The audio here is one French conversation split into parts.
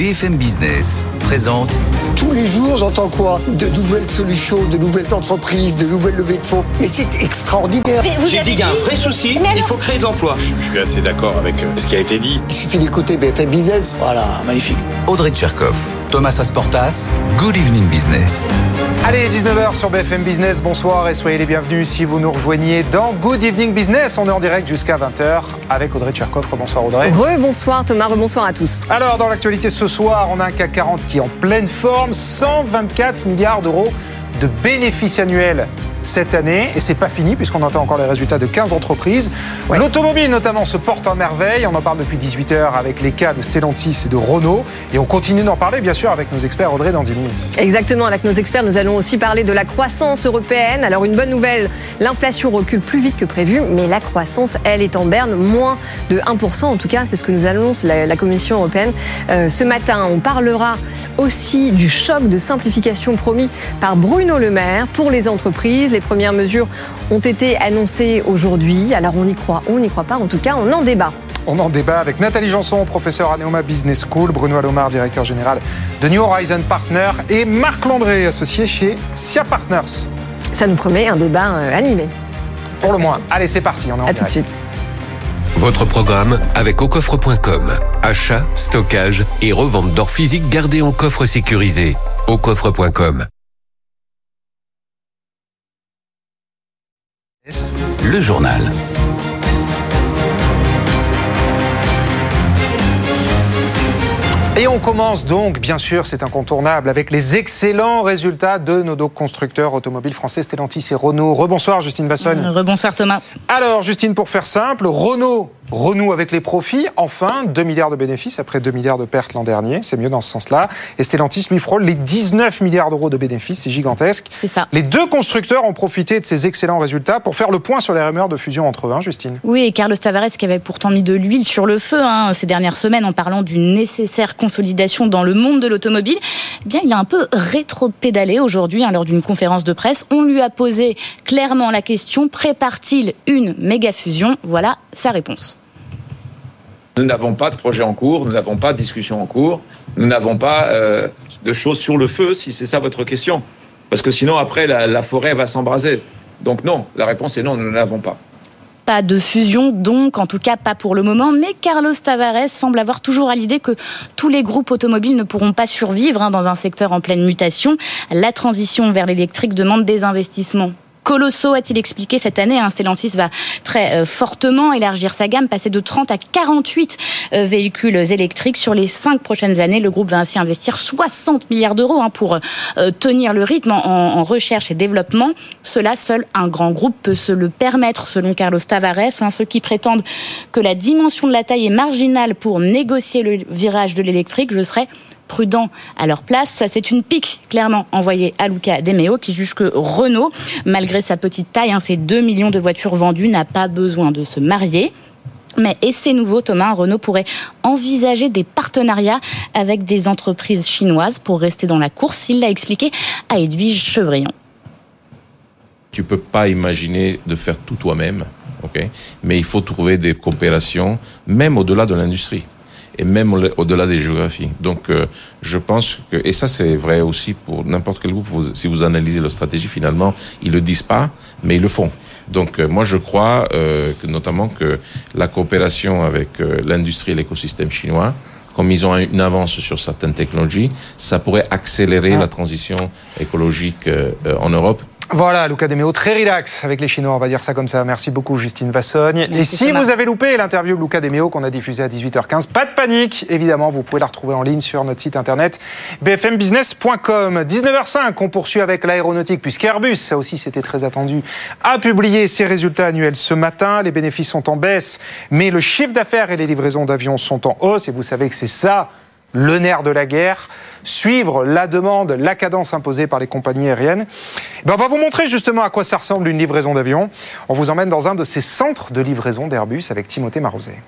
BFM Business présente Tous les jours, j'entends quoi? De nouvelles solutions, de nouvelles entreprises, de nouvelles levées de fonds. Mais c'est extraordinaire. J'ai dit qu'il y a un vrai souci, il faut créer de l'emploi. Je suis assez d'accord avec euh, ce qui a été dit. Il suffit d'écouter BFM Business. Voilà, magnifique. Audrey Tcherkov, Thomas Asportas, Good Evening Business. Allez, 19h sur BFM Business, bonsoir et soyez les bienvenus si vous nous rejoignez dans Good Evening Business. On est en direct jusqu'à 20h avec Audrey Tcherkov. Bonsoir Audrey. Rebonsoir Thomas, rebonsoir à tous. Alors, dans l'actualité ce soir, on a un CAC 40 qui est en pleine forme, 124 milliards d'euros de bénéfices annuels cette année. Et c'est pas fini puisqu'on entend encore les résultats de 15 entreprises. L'automobile notamment se porte en merveille. On en parle depuis 18 heures avec les cas de Stellantis et de Renault. Et on continue d'en parler bien sûr avec nos experts Audrey dans 10 minutes. Exactement, avec nos experts, nous allons aussi parler de la croissance européenne. Alors une bonne nouvelle, l'inflation recule plus vite que prévu, mais la croissance, elle, est en berne, moins de 1%. En tout cas, c'est ce que nous annonce la, la Commission européenne. Euh, ce matin, on parlera aussi du choc de simplification promis par Bruno Le Maire pour les entreprises. Les premières mesures ont été annoncées aujourd'hui. Alors on y croit ou on n'y croit pas. En tout cas, on en débat. On en débat avec Nathalie Janson, professeur à Neoma Business School, Bruno Alomar, directeur général de New Horizon Partners et Marc Landré, associé chez SIA Partners. Ça nous promet un débat euh, animé. Pour le moins. Allez, c'est parti, on est en À tout de suite. Votre programme avec aucoffre.com. Achat, stockage et revente d'or physique gardé en coffre sécurisé. aucoffre.com. Le journal. Et on commence donc, bien sûr, c'est incontournable, avec les excellents résultats de nos deux constructeurs automobiles français, Stellantis et Renault. Rebonsoir, Justine Bassogne. Rebonsoir Thomas. Alors, Justine, pour faire simple, Renault renoue avec les profits. Enfin, 2 milliards de bénéfices après 2 milliards de pertes l'an dernier. C'est mieux dans ce sens-là. Et Stellantis lui frôle les 19 milliards d'euros de bénéfices. C'est gigantesque. C'est ça. Les deux constructeurs ont profité de ces excellents résultats pour faire le point sur les rumeurs de fusion entre eux, hein, Justine. Oui, et Carlos Tavares qui avait pourtant mis de l'huile sur le feu hein, ces dernières semaines en parlant d'une nécessaire consolidation dans le monde de l'automobile, eh bien il a un peu rétro-pédalé aujourd'hui hein, lors d'une conférence de presse. On lui a posé clairement la question prépare-t-il une méga fusion? Voilà sa réponse. Nous n'avons pas de projet en cours, nous n'avons pas de discussion en cours, nous n'avons pas euh, de choses sur le feu, si c'est ça votre question. Parce que sinon, après, la, forêt va s'embraser. Donc non, la réponse est non, nous ne l'avons pas. Pas de fusion, donc en tout cas pas pour le moment, mais Carlos Tavares semble avoir toujours à l'idée que tous les groupes automobiles ne pourront pas survivre hein, dans un secteur en pleine mutation. La transition vers l'électrique demande des investissements colossaux, a-t-il expliqué cette année. Hein, Stellantis va très euh, fortement élargir sa gamme, passer de 30 à 48 euh, véhicules électriques sur les cinq prochaines années. Le groupe va ainsi investir 60 milliards d'euros hein, pour euh, tenir le rythme en, en, recherche et développement. Cela, seul un grand groupe peut se le permettre, selon Carlos Tavares. Hein, ceux qui prétendent que la dimension de la taille est marginale pour négocier le virage de l'électrique, je serais prudent à leur place. Ça, c'est une pique clairement envoyée à Luca De Meo qui juge que Renault, malgré sa petite taille, hein, ses 2 millions de voitures vendues, n'a pas besoin de se marier. Mais et c'est nouveau, Thomas, Renault pourrait envisager des partenariats avec des entreprises chinoises pour rester dans la course. Il l'a expliqué à Edwige Chevrillon. Tu peux pas imaginer de faire tout toi-même, Mais il faut trouver des coopérations, même au-delà de l'industrie et même au-delà des géographies. Donc, euh, je pense que, et ça c'est vrai aussi pour n'importe quel groupe, vous, si vous analysez leur stratégie, finalement, ils le disent pas, mais ils le font. Donc, euh, moi, je crois euh, que, notamment que la coopération avec euh, l'industrie et l'écosystème chinois, comme ils ont une avance sur certaines technologies, ça pourrait accélérer la transition écologique euh, en Europe. Voilà, Luca De Meo, très relax avec les Chinois, on va dire ça comme ça. Merci beaucoup, Justine Vassogne. Merci, Et si Thomas. vous avez loupé l'interview de Luca De Meo qu'on a diffusée à 18h15, pas de panique, évidemment, vous pouvez la retrouver en ligne sur notre site internet bfmbusiness.com. 19h05, on poursuit avec l'aéronautique, puisqu'Airbus, ça aussi c'était très attendu, a publié ses résultats annuels ce matin. Les bénéfices sont en baisse, mais le chiffre d'affaires et les livraisons d'avions sont en hausse, et vous savez que c'est ça le nerf de la guerre, suivre la demande, la cadence imposée par les compagnies aériennes. Ben, on va vous montrer justement à quoi ça ressemble une livraison d'avion. On vous emmène dans un de ces centres de livraison d'Airbus avec Timothée Marozet.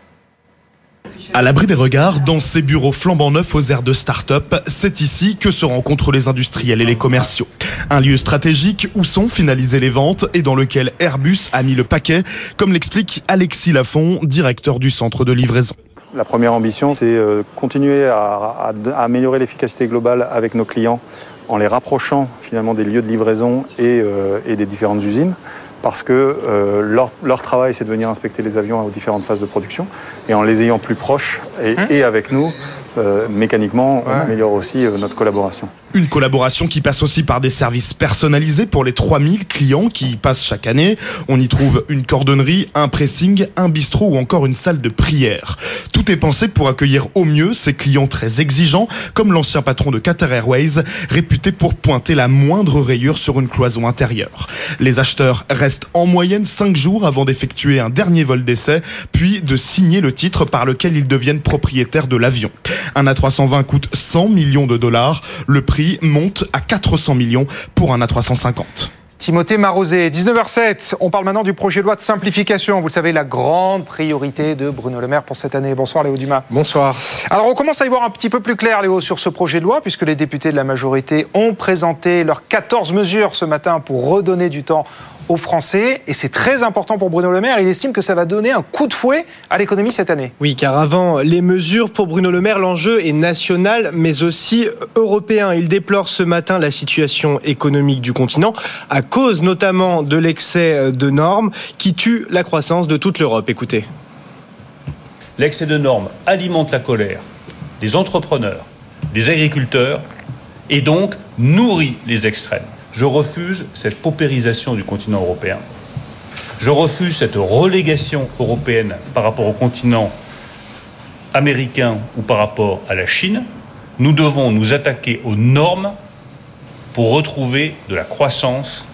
À l'abri des regards, dans ces bureaux flambant neufs aux airs de start-up, c'est ici que se rencontrent les industriels et les commerciaux. Un lieu stratégique où sont finalisées les ventes et dans lequel Airbus a mis le paquet, comme l'explique Alexis Lafont, directeur du centre de livraison. La première ambition, c'est euh, continuer à, améliorer l'efficacité globale avec nos clients en les rapprochant finalement des lieux de livraison et, euh, des différentes usines parce que euh, leur, travail, c'est de venir inspecter les avions aux différentes phases de production. Et en les ayant plus proches et, hein avec nous, mécaniquement, on améliore aussi notre collaboration. Une collaboration qui passe aussi par des services personnalisés pour les 3000 clients qui y passent chaque année. On y trouve une cordonnerie, un pressing, un bistrot ou encore une salle de prière. Tout est pensé pour accueillir au mieux ces clients très exigeants, comme l'ancien patron de Qatar Airways, réputé pour pointer la moindre rayure sur une cloison intérieure. Les acheteurs restent en moyenne 5 jours avant d'effectuer un dernier vol d'essai, puis de signer le titre par lequel ils deviennent propriétaires de l'avion. Un A320 coûte 100 millions de dollars. Le prix monte à 400 millions pour un A350. Timothée Marosé, 19h07. On parle maintenant du projet de loi de simplification. Vous le savez, la grande priorité de Bruno Le Maire pour cette année. Bonsoir Léo Dumas. Bonsoir. Alors on commence à y voir un petit peu plus clair, Léo, sur ce projet de loi, puisque les députés de la majorité ont présenté leurs 14 mesures ce matin pour redonner du temps aux Français. Et c'est très important pour Bruno Le Maire. Il estime que ça va donner un coup de fouet à l'économie cette année. Oui, car avant les mesures, pour Bruno Le Maire, l'enjeu est national, mais aussi européen. Il déplore ce matin la situation économique du continent, à cause notamment de l'excès de normes qui tue la croissance de toute l'Europe. Écoutez. L'excès de normes alimente la colère des entrepreneurs, des agriculteurs, et donc nourrit les extrêmes. Je refuse cette paupérisation du continent européen. Je refuse cette relégation européenne par rapport au continent américain ou par rapport à la Chine. Nous devons nous attaquer aux normes pour retrouver de la croissance,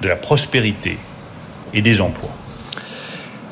de la prospérité et des emplois.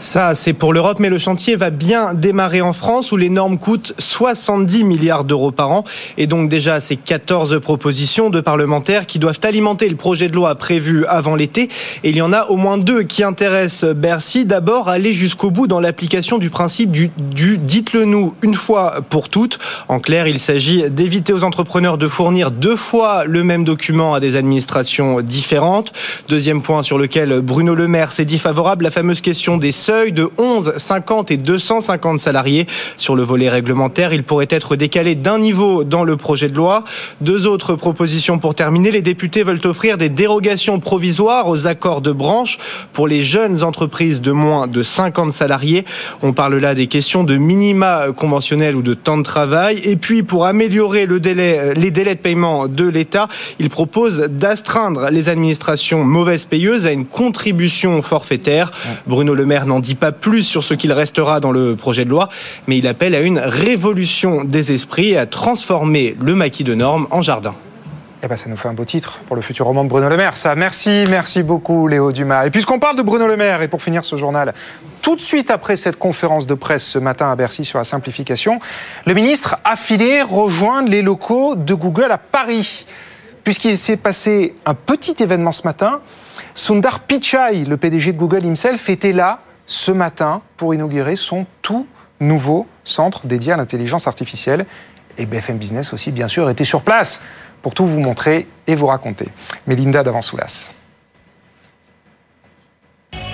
Ça, c'est pour l'Europe, mais le chantier va bien démarrer en France où les normes coûtent 70 milliards d'euros par an. Et donc déjà, ces 14 propositions de parlementaires qui doivent alimenter le projet de loi prévu avant l'été. Et il y en a au moins deux qui intéressent Bercy. D'abord, aller jusqu'au bout dans l'application du principe du, du dites-le nous une fois pour toutes. En clair, il s'agit d'éviter aux entrepreneurs de fournir deux fois le même document à des administrations différentes. Deuxième point sur lequel Bruno Le Maire s'est dit favorable, la fameuse question des seuil de 11, 50 et 250 salariés. Sur le volet réglementaire, il pourrait être décalé d'un niveau dans le projet de loi. Deux autres propositions pour terminer. Les députés veulent offrir des dérogations provisoires aux accords de branche pour les jeunes entreprises de moins de 50 salariés. On parle là des questions de minima conventionnels ou de temps de travail. Et puis, pour améliorer le délai, les délais de paiement de l'État, il propose d'astreindre les administrations mauvaises payeuses à une contribution forfaitaire. Bruno Le Maire n'en dit pas plus sur ce qu'il restera dans le projet de loi, mais il appelle à une révolution des esprits et à transformer le maquis de normes en jardin. Eh ben, ça nous fait un beau titre pour le futur roman de Bruno Le Maire. Ça, merci, merci beaucoup, Léo Dumas. Et puisqu'on parle de Bruno Le Maire, et pour finir ce journal, tout de suite après cette conférence de presse ce matin à Bercy sur la simplification, le ministre a filé rejoindre les locaux de Google à Paris. Puisqu'il s'est passé un petit événement ce matin, Sundar Pichai, le PDG de Google himself, était là ce matin pour inaugurer son tout nouveau centre dédié à l'intelligence artificielle. Et BFM Business aussi, bien sûr, était sur place pour tout vous montrer et vous raconter. Mélinda Davansoulas.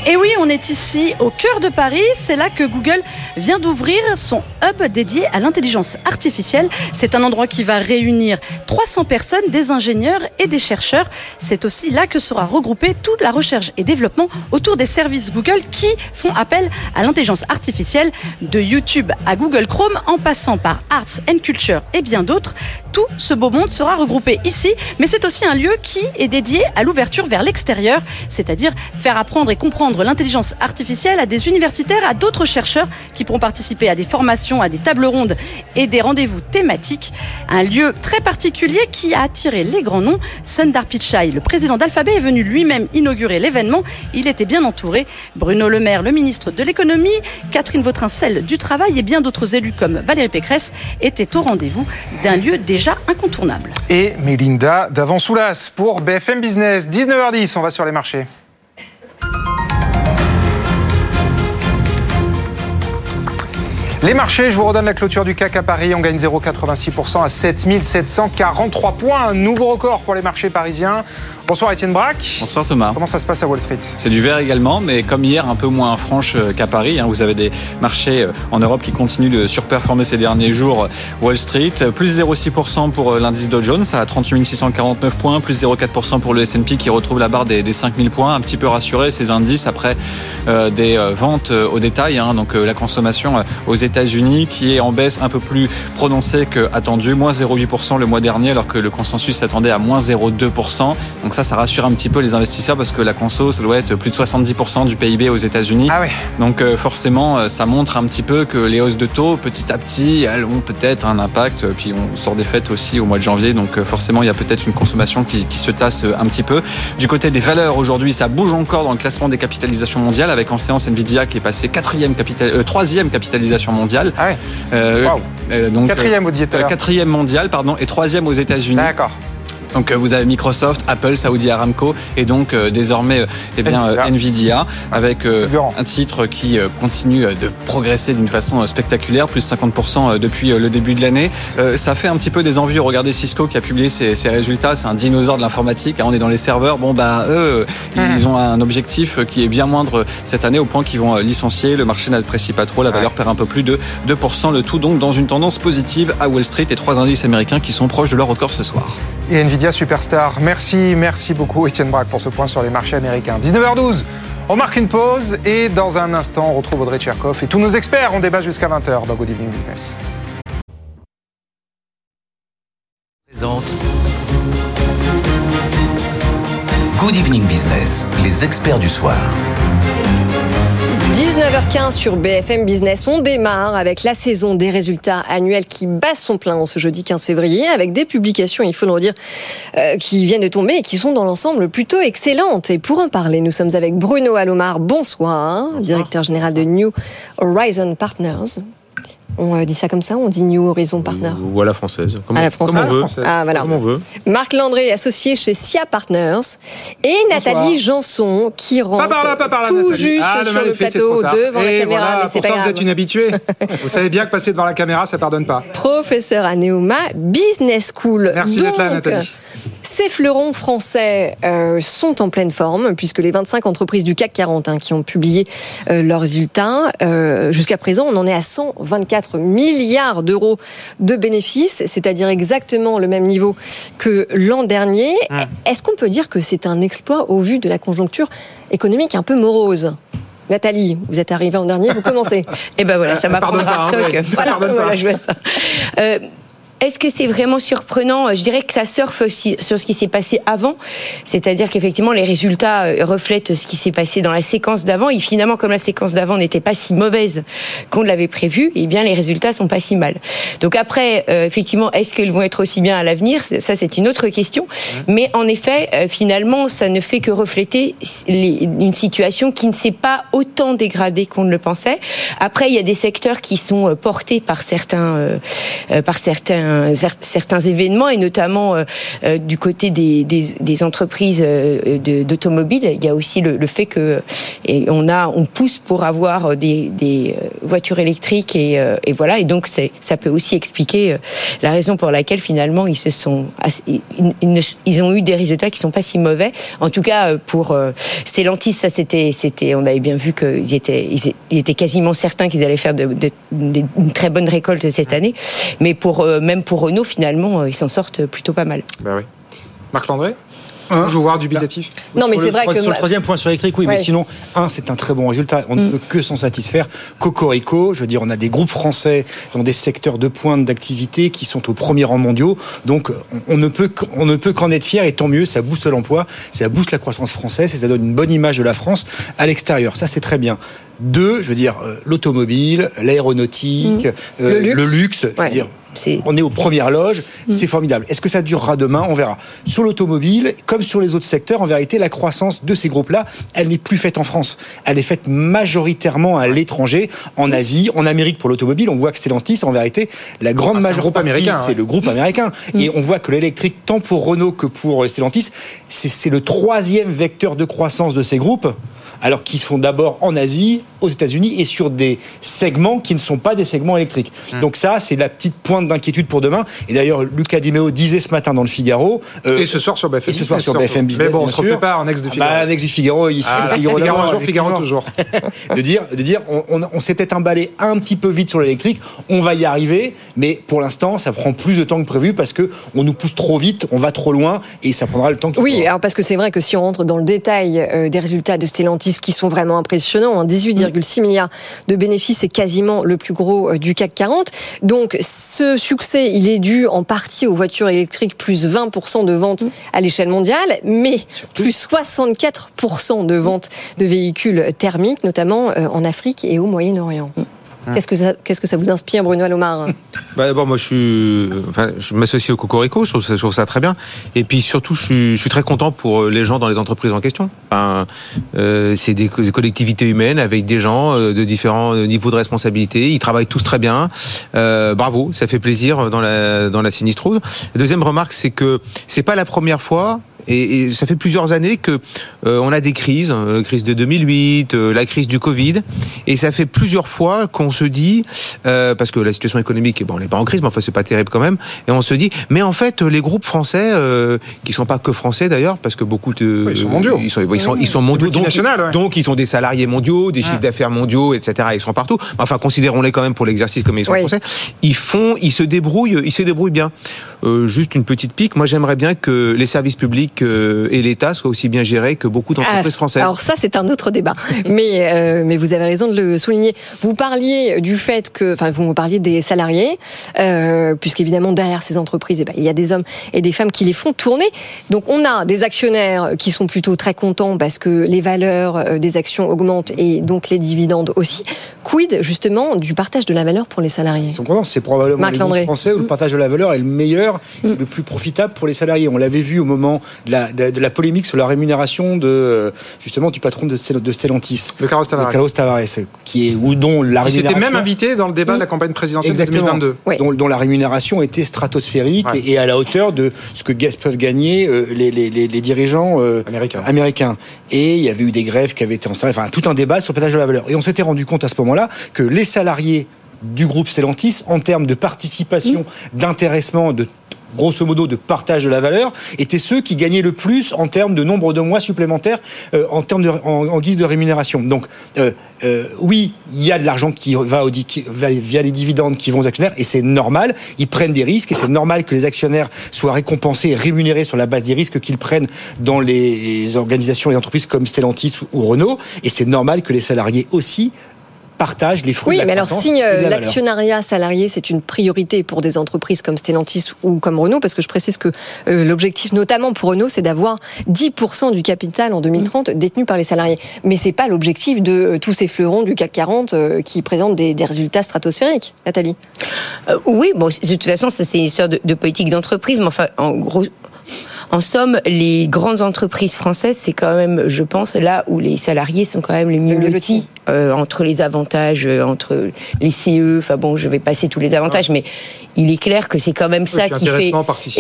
Et oui, on est ici au cœur de Paris. C'est là que Google vient d'ouvrir son hub dédié à l'intelligence artificielle. C'est un endroit qui va réunir 300 personnes, des ingénieurs et des chercheurs. C'est aussi là que sera regroupée toute la recherche et développement autour des services Google qui font appel à l'intelligence artificielle de YouTube à Google Chrome en passant par Arts and Culture et bien d'autres. Tout ce beau monde sera regroupé ici, mais c'est aussi un lieu qui est dédié à l'ouverture vers l'extérieur, c'est-à-dire faire apprendre et comprendre l'intelligence artificielle à des universitaires, à d'autres chercheurs qui pourront participer à des formations, à des tables rondes et des rendez-vous thématiques. Un lieu très particulier qui a attiré les grands noms. Sundar Pichai, le président d'Alphabet, est venu lui-même inaugurer l'événement. Il était bien entouré. Bruno Le Maire, le ministre de l'économie, Catherine Vautrin-Celle du travail et bien d'autres élus comme Valérie Pécresse étaient au rendez-vous d'un lieu déjà incontournable. Et Mélinda d'Avansoulas pour BFM Business. 19h10, on va sur les marchés. Les marchés, je vous redonne la clôture du CAC à Paris. On gagne 0,86% à 7743 points. Un nouveau record pour les marchés parisiens. Bonsoir Étienne Braque. Bonsoir Thomas. Comment ça se passe à Wall Street? C'est du vert également, mais comme hier, un peu moins franche euh, qu'à Paris. Hein. Vous avez des marchés euh, en Europe qui continuent de surperformer ces derniers jours. Wall Street, plus 0,6% pour euh, l'indice Dow Jones à 38 649 points, plus 0,4% pour le S&P qui retrouve la barre des, des 5000 points. Un petit peu rassuré ces indices après des ventes au détail. Hein. Donc la consommation aux États-Unis qui est en baisse un peu plus prononcée qu'attendu, moins 0,8% le mois dernier, alors que le consensus s'attendait à moins 0,2%. Donc ça, ça rassure un petit peu les investisseurs parce que la conso, ça doit être plus de 70% du PIB aux États-Unis. Ah oui. Donc euh, forcément, euh, ça montre un petit peu que les hausses de taux, petit à petit, elles ont peut-être un impact. Puis on sort des fêtes aussi au mois de janvier, donc euh, forcément, il y a peut-être une consommation qui, se tasse un petit peu. Du côté des valeurs, aujourd'hui, ça bouge encore dans le classement des capitalisations mondiales, avec en séance Nvidia qui est passé quatrième capital, troisième capitalisation mondiale. Ah ouais. donc quatrième, vous disiez Quatrième mondiale, pardon, et troisième aux États-Unis. D'accord. Donc euh, vous avez Microsoft, Apple, Saudi Aramco et donc euh, désormais euh, eh bien Nvidia, avec un titre qui continue de progresser d'une façon spectaculaire, plus 50% depuis le début de l'année. ça fait un petit peu des envies. Regardez Cisco qui a publié ses, résultats, c'est un dinosaure de l'informatique. Hein, on est dans les serveurs. Bon bah eux, ils ont un objectif qui est bien moindre cette année au point qu'ils vont licencier. Le marché n'apprécie pas trop, la valeur perd un peu plus de 2%. Le tout donc dans une tendance positive à Wall Street et trois indices américains qui sont proches de leur record ce soir. Et Nvidia Superstar. Merci, merci beaucoup Étienne Braque pour ce point sur les marchés américains. 19h12, on marque une pause et dans un instant, on retrouve Audrey Tcherkov et tous nos experts. On débat jusqu'à 20h dans Good Evening Business. Good Evening Business, les experts du soir. 19h15 sur BFM Business, on démarre avec la saison des résultats annuels qui bat son plein en ce jeudi 15 février, avec des publications, il faut le redire, euh, qui viennent de tomber et qui sont dans l'ensemble plutôt excellentes. Et pour en parler, nous sommes avec Bruno Alomar, bonsoir, bonsoir. directeur général de New Horizon Partners. On euh, dit ça comme ça On dit New Horizon Partner Ou à la française. Comme, à la française. Comme on veut. Ah, voilà. Comme on veut. Marc Landré, associé chez SIA Partners. Et Nathalie Janson, qui rentre tout juste ah, sur le plateau devant la caméra. mais c'est pas grave. vous êtes une habituée. vous savez bien que passer devant la caméra, ça pardonne pas. Professeur à Neoma Business School. Merci d'être là, Nathalie. Ces fleurons français euh, sont en pleine forme, puisque les 25 entreprises du CAC 40 hein, qui ont publié euh, leurs résultats, euh, jusqu'à présent, on en est à 124 milliards d'euros de bénéfices, c'est-à-dire exactement le même niveau que l'an dernier. Est-ce qu'on peut dire que c'est un exploit au vu de la conjoncture économique un peu morose? Nathalie, vous êtes arrivée en dernier, vous commencez. Et eh ben voilà, ça m'apprendra. Hein, voilà, voilà, je vois ça. Est-ce que c'est vraiment surprenant? Je dirais que ça surfe sur ce qui s'est passé avant, c'est-à-dire qu'effectivement les résultats euh, reflètent ce qui s'est passé dans la séquence d'avant. Et finalement, comme la séquence d'avant n'était pas si mauvaise qu'on l'avait prévu, eh bien les résultats sont pas si mal. Donc après, euh, effectivement, est-ce qu'ils vont être aussi bien à l'avenir? Ça, c'est une autre question. Mais en effet, euh, finalement, ça ne fait que refléter une situation qui ne s'est pas autant dégradée qu'on ne le pensait. Après, il y a des secteurs qui sont portés par certains, par certains certains événements et notamment euh, euh, du côté des, entreprises euh, d'automobiles, il y a aussi le, fait que et on a on pousse pour avoir des, voitures électriques et, voilà et donc ça peut aussi expliquer la raison pour laquelle finalement ils se sont ils, ont eu des résultats qui sont pas si mauvais. En tout cas pour Stellantis ça c'était c'était on avait bien vu qu'ils étaient ils étaient quasiment certains qu'ils allaient faire une très bonne récolte cette année, mais pour même pour Renault, finalement, euh, ils s'en sortent plutôt pas mal. Bah oui. Marc Landré un joueur dubitatif. Non, mais c'est vrai que. Sur le troisième point sur l'électrique, oui, mais sinon, un, c'est un très bon résultat. On ne mm. peut que s'en satisfaire. Cocorico, je veux dire, on a des groupes français dans des secteurs de pointe d'activité qui sont au premier rang mondiaux. Donc, on ne peut, on ne peut qu'en être fier et tant mieux, ça booste l'emploi, ça booste la croissance française et ça donne une bonne image de la France à l'extérieur. Ça, c'est très bien. Deux, je veux dire, euh, l'automobile, l'aéronautique, mm. euh, le luxe, je veux dire, on est aux premières loges, mm. c'est formidable. Est-ce que ça durera demain? On verra. Sur l'automobile, comme sur les autres secteurs, en vérité, la croissance de ces groupes-là, elle n'est plus faite en France. Elle est faite majoritairement à l'étranger, en Asie, en Amérique pour l'automobile. On voit que Stellantis, en vérité, la grande ah, majorité, c'est le groupe américain. Mm. Et on voit que l'électrique, tant pour Renault que pour Stellantis, c'est le troisième vecteur de croissance de ces groupes alors qu'ils se font d'abord en Asie, aux États-Unis et sur des segments qui ne sont pas des segments électriques. Hum. Donc ça, c'est la petite pointe d'inquiétude pour demain. Et d'ailleurs, Luca Di Meo disait ce matin dans le Figaro. euh, Et ce soir sur BFM et ce soir Business, sur. BFM Business. Mais bon, on se refait pas un ex de Figaro. Bah, un ex du Figaro ici. Ah, le Figaro, Figaro un jour, Figaro toujours. de dire, de dire, on, on- on s'est peut-être emballé un petit peu vite sur l'électrique. On va y arriver, mais pour l'instant, ça prend plus de temps que prévu parce que on nous pousse trop vite, on va trop loin et ça prendra le temps Oui, faut. alors parce que c'est vrai que si on rentre dans le détail euh, des résultats de Stellantis qui sont vraiment impressionnants, hein, 18,6 milliards de bénéfices, c'est quasiment le plus gros euh, du CAC 40. Donc ce succès, il est dû en partie aux voitures électriques, plus 20% de ventes à l'échelle mondiale, mais plus 64% de ventes de véhicules thermiques, notamment euh, en Afrique et au Moyen-Orient. Qu'est-ce que ça, qu'est-ce que ça vous inspire, Bruno Alomar? Bah, D'abord, moi, je suis, enfin, je m'associe au Cocorico. Je trouve, ça, je trouve ça très bien. Et puis surtout, je suis, je suis très content pour euh, les gens dans les entreprises en question. Enfin, euh, c'est des, co- des collectivités humaines avec des gens euh, de différents euh, niveaux de responsabilité. Ils travaillent tous très bien. Euh, bravo, ça fait plaisir dans la dans la sinistrose. Deuxième remarque, c'est que c'est pas la première fois. Et, et ça fait plusieurs années que euh, on a des crises, euh, la crise de 2008, euh, la crise du Covid, et ça fait plusieurs fois qu'on se dit, euh, parce que la situation économique, bon, on n'est pas en crise, mais enfin c'est pas terrible quand même, et on se dit, mais en fait les groupes français, euh, qui sont pas que français d'ailleurs, parce que beaucoup de, ils sont mondiaux. ils sont, ils sont, ils sont mondiaux, donc, multinationales, ouais. donc ils ont des salariés mondiaux, des chiffres d'affaires mondiaux, etc. Ils sont partout. Mais Enfin, considérons-les quand même pour l'exercice comme ils sont Oui. français. Ils font, ils se débrouillent, ils se débrouillent bien. Euh, juste une petite pique. Moi, j'aimerais bien que les services publics euh, et l'État soient aussi bien gérés que beaucoup d'entreprises Ah, françaises. Alors ça, c'est un autre débat. mais, euh, mais vous avez raison de le souligner. Vous parliez du fait que, enfin, vous me parliez des salariés, euh, puisqu'évidemment, derrière ces entreprises, eh ben, il y a des hommes et des femmes qui les font tourner. Donc on a des actionnaires qui sont plutôt très contents parce que les valeurs des actions augmentent et donc les dividendes aussi. Quid, justement, du partage de la valeur pour les salariés? Ils sont contents. C'est probablement Marc les Landré. français où le partage de la valeur est le meilleur, le plus profitable pour les salariés. On l'avait vu au moment de la, de, de la polémique sur la rémunération de euh, justement du patron de, Stel- de Stellantis, Le Carlos Tavares. de Carlos Tavares, qui est ou dont la rémunération même invité dans le débat de la campagne présidentielle Exactement. de 2022. Dont, dont la rémunération était stratosphérique Ouais. et, et à la hauteur de ce que peuvent gagner euh, les, les- les- les dirigeants euh, américains. Et il y avait eu des grèves qui avaient été installées, enfin tout un débat sur le partage de la valeur. Et on s'était rendu compte à ce moment-là que les salariés du groupe Stellantis, en termes de participation, d'intéressement, de grosso modo de partage de la valeur, étaient ceux qui gagnaient le plus en termes de nombre de mois supplémentaires euh, en, termes de, en, guise de rémunération. Donc euh, euh, oui, il y a de l'argent qui va, qui va via les dividendes qui vont aux actionnaires et c'est normal, ils prennent des risques et c'est normal que les actionnaires soient récompensés et rémunérés sur la base des risques qu'ils prennent dans les organisations et entreprises comme Stellantis ou Renault et c'est normal que les salariés aussi partagent les fruits Oui, de la mais alors si euh, la l'actionnariat salarié c'est une priorité pour des entreprises comme Stellantis ou comme Renault, parce que je précise que euh, l'objectif notamment pour Renault c'est d'avoir 10% du capital en 2030 détenu par les salariés. Mais c'est pas l'objectif de euh, tous ces fleurons du CAC 40 euh, qui présentent des, des résultats stratosphériques. Nathalie? Euh, oui, bon, de toute façon, ça c'est une histoire de, de politique d'entreprise, mais enfin, en gros. En somme, les grandes entreprises françaises, c'est quand même, je pense, là où les salariés sont quand même les mieux lotis euh, entre les avantages, euh, entre les CE. Enfin bon, je vais passer tous les avantages, mais il est clair que c'est quand même ça qui fait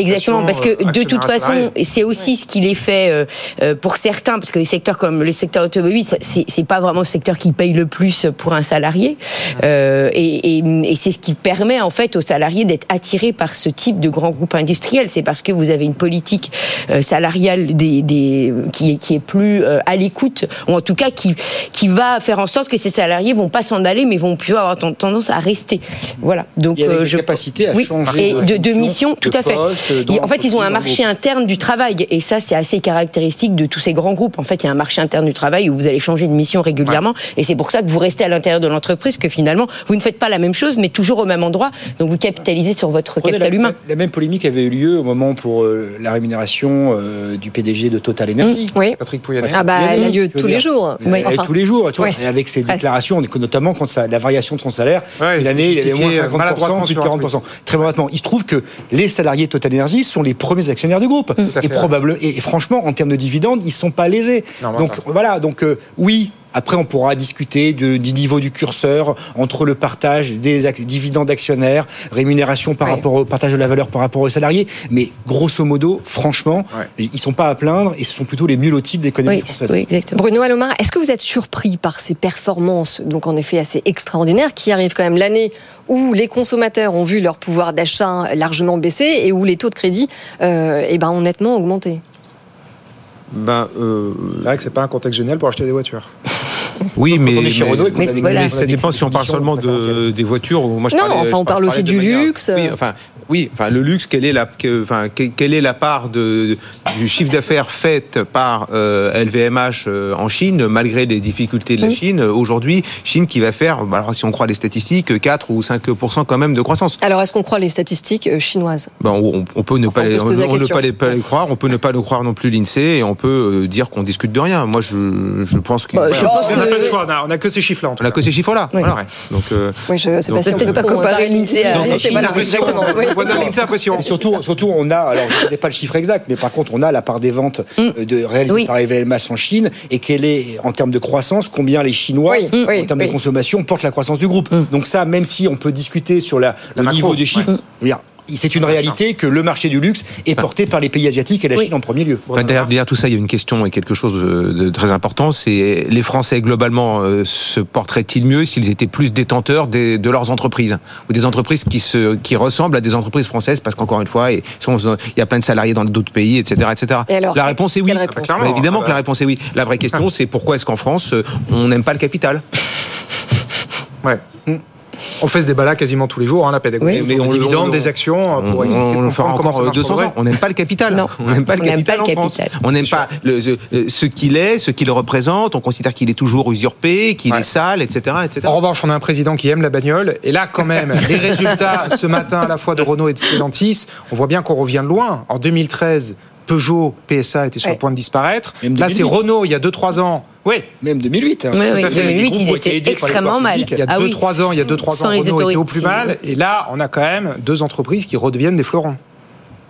exactement parce que euh, de toute façon, c'est aussi ce qui les fait euh, euh, pour certains, parce que les secteurs comme le secteur automobile, c'est c'est pas vraiment le secteur qui paye le plus pour un salarié, Euh, et, et- et c'est ce qui permet en fait aux salariés d'être attirés par ce type de grands groupes industriels. C'est parce que vous avez une politique euh, salariale des, des, qui, est, qui est plus euh, à l'écoute, ou en tout cas qui, qui va faire en sorte que ces salariés vont pas s'en aller, mais vont plutôt avoir ten- tendance à rester. Voilà. Donc Il y a euh, à oui, changer et de de, mission, tout de à fait. Et en fait, ils ont un marché groupe. interne du travail, et ça, c'est assez caractéristique de tous ces grands groupes. En fait, il y a un marché interne du travail où vous allez changer de mission régulièrement, et c'est pour ça que vous restez à l'intérieur de l'entreprise, que finalement, vous ne faites pas la même chose, mais toujours au même endroit. Donc, vous capitalisez sur votre Prenez capital la, humain. La, la même polémique avait eu lieu au moment pour euh, la rémunération euh, du PDG de Total Energy. Mmh, oui. Patrick Pouyanné. Ah bah, elle a lieu tous les jours. Elle a lieu Enfin, tous les jours, tu vois, avec ses déclarations, notamment quand ça, la variation de son salaire, Ouais, une il s'est avait moins justifié 50%, maladroitement plus de sur un 40%. Très honnêtement, il se trouve que les salariés de Total Energy sont les premiers actionnaires du groupe. à Et, fait, probable, et, et franchement, en termes de dividendes, ils ne sont pas lésés. Non, donc voilà, donc euh, oui, Après, on pourra discuter de, du niveau du curseur entre le partage des dividendes actionnaires, rémunération par rapport au partage de la valeur par rapport aux salariés. Mais grosso modo, franchement, ils sont pas à plaindre et ce sont plutôt les mieux lotis de l'économie française. Bruno Alomar, est-ce que vous êtes surpris par ces performances, donc en effet assez extraordinaires, qui arrivent quand même l'année où les consommateurs ont vu leur pouvoir d'achat largement baisser et où les taux de crédit, euh, eh ben, ont nettement augmenté? Ben, euh, C'est vrai que c'est pas un contexte génial pour acheter des voitures. Oui, mais, Renault ça dépend si on parle seulement de, des voitures. ou Moi, je Non, parlais- enfin, on parle aussi du manière- luxe. Oui, enfin, oui, enfin, le luxe, quelle est la, que- enfin, que- quelle est la part de, du chiffre d'affaires faite par euh, LVMH euh, en Chine, malgré les difficultés de la Chine? Euh, Aujourd'hui, Chine qui va faire, bah, alors, si on croit les statistiques, 4 ou 5% quand même de croissance. Alors, est-ce qu'on croit les statistiques euh, chinoises? Ben, on, on peut ne Enfin, pas on les, peut on ne question. pas les, pas les croire, on peut ne pas le croire non plus l'Insee, et on peut euh, dire qu'on discute de rien. Moi, je, je pense qu'il Bah, pense qu'on n'a que- pas le choix, on a- on a que ces chiffres-là. en tout on a que ces chiffres-là. Oui. Voilà. Donc, euh, Oui, je sais donc- pas si on peut pas comparer l'INSEE à voilà, exactement. oui. Voisin de l'INSEE, impression. Et surtout, surtout, on a, alors je ne connais pas le chiffre exact, mais par contre, on a la part des ventes euh, de réalisées Mm. Oui. par en Chine et quelle est, en termes de croissance, combien les Chinois, Oui, oui, en termes oui. de consommation, portent la croissance du groupe. Mm. Donc ça, même si on peut discuter sur la, le macro, niveau des chiffres, c'est une réalité que le marché du luxe est porté par les pays asiatiques et la Chine en premier lieu. Enfin, derrière, derrière tout ça, il y a une question et quelque chose de, très important. C'est les Français globalement euh, se porteraient-ils mieux s'ils étaient plus détenteurs des- de leurs entreprises ou des entreprises qui se qui ressemblent à des entreprises françaises parce qu'encore une fois, il y a plein de salariés dans d'autres pays, etc., etc. Et alors, la réponse est oui. quelle réponse Bah, évidemment que la réponse est oui. La vraie question, c'est pourquoi est-ce qu'en France euh, on n'aime pas le capital? Ouais. On fait ce débat-là quasiment tous les jours, hein, la pédagogie. Oui, mais on on- dividendes on- des actions On, pour expliquer, on le fera comprendre comment ça encore marche 200 pour ans. On n'aime pas le capital. Non. on n'aime pas le On n'aime capital pas en le France. capital. On n'aime pas le- ce, qu'il est, ce qu'il représente. On considère qu'il est toujours usurpé, qu'il est sale, etc., etc. En revanche, on a un président qui aime la bagnole. Et là, quand même, les résultats ce matin à la fois de Renault et de Stellantis, on voit bien qu'on revient de loin. En 2013, Peugeot, PSA étaient sur le point de disparaître. Même Là, c'est 2008. Renault, il y a 2-3 ans. Oui, Même 2008. hein. Oui, oui, Tout à fait. 2008, Les groupes ils étaient extrêmement mal. il y a Ah oui. 2-3 ans, il y a 2-3 Sans ans, Renault était au plus mal. Et là, on a quand même deux entreprises qui redeviennent des fleurons.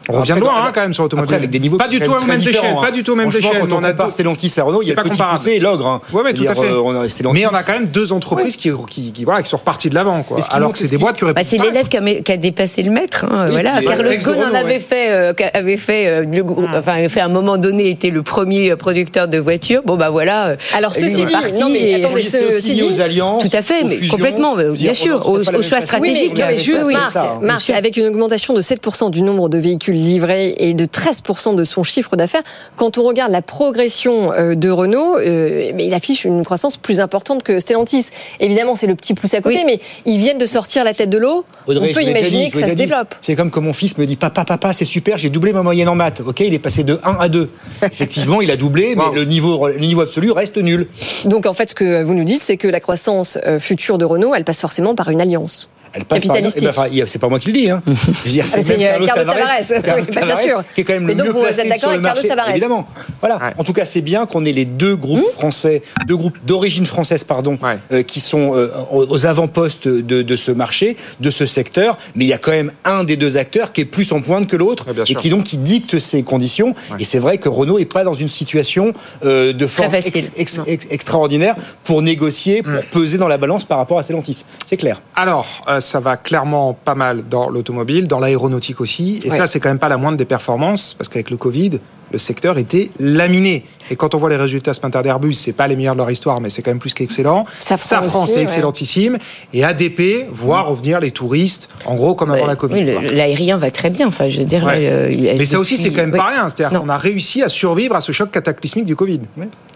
On revient loin hein, quand même sur l'automobile. Avec des niveaux pas qui du tout très aux mêmes différents, échelles, pas du tout aux mêmes échelles. Quand mais on a Stellantis à Renault, il y a petit comparable. poussé et l'ogre. hein. Ouais, ouais, tout à fait. euh, on a Stellantis. Mais on a quand même deux entreprises qui, qui, qui, voilà, qui sont reparties de l'avant. Et Alors que c'est ce des qui- boîtes qui auraient Bah, pu c'est l'élève qui a, qui a dépassé le maître. hein, Oui, voilà. puis, Carlos de Ghosn en avait fait, euh, avait fait euh, le groupe, enfin, avait fait à un moment donné était le premier euh, producteur de voitures. Bon bah voilà. euh, Alors, ceci est dit, parti non, mais et- attendez, ceci dit-. Tout à fait, mais complètement, bien sûr, même choix. Oui, mais, stratégique, mais oui, juste, oui, Marc, avec une augmentation de 7% du nombre de véhicules livrés et de 13% de son chiffre d'affaires, quand on regarde la progression euh, de Renault, euh, mais il affiche une croissance plus importante que Stellantis. Évidemment, c'est le petit pouce à côté, Oui. mais ils viennent de sortir la tête de l'eau. On peut imaginer dit, que ça se développe. C'est comme quand mon fils me dit Papa, papa, c'est super, j'ai doublé ma moyenne en maths. Ok, il est passé de 1 à 2. Effectivement, il a doublé, mais le niveau, le niveau absolu reste nul. Donc en fait, ce que vous nous dites, c'est que la croissance euh, future de Renault, elle passe forcément par une alliance. Elle passe par- Capitalistique. eh ben, enfin, c'est pas moi qui le dis. Hein. Je veux dire, Ah, c'est, même euh, Carlos Tavares. Oui, Carlos bah, bien Tavares, sûr. Qui est quand même Et le donc, mieux vous êtes placé d'accord sur le marché. Tavares Évidemment. Voilà. En tout cas, c'est bien qu'on ait les deux groupes Hmm français, deux groupes d'origine française, pardon, euh, qui sont euh, aux avant-postes de, de ce marché, de ce secteur. Mais il y a quand même un des deux acteurs qui est plus en pointe que l'autre et qui donc qui dicte ces conditions. Et c'est vrai que Renault est pas dans une situation euh, de ex- ex- ex- extraordinaire pour négocier, pour peser dans la balance par rapport à Stellantis. C'est clair. Alors, ça va clairement pas mal dans l'automobile, dans l'aéronautique aussi. Et Ouais. ça, c'est quand même pas la moindre des performances, parce qu'avec le Covid, le secteur était laminé. Et quand on voit les résultats ce matin d'Airbus, c'est pas les meilleurs de leur histoire, mais c'est quand même plus qu'excellent. Safran aussi, c'est ouais. excellentissime. Et ADP voit revenir les touristes, en gros, comme avant la Covid. Oui, l'aérien va très bien. Enfin, je veux dire. Ouais. là, il y a- Mais ça aussi, c'est quand même pas rien. C'est-à-dire qu'on a réussi à survivre à ce choc cataclysmique du Covid.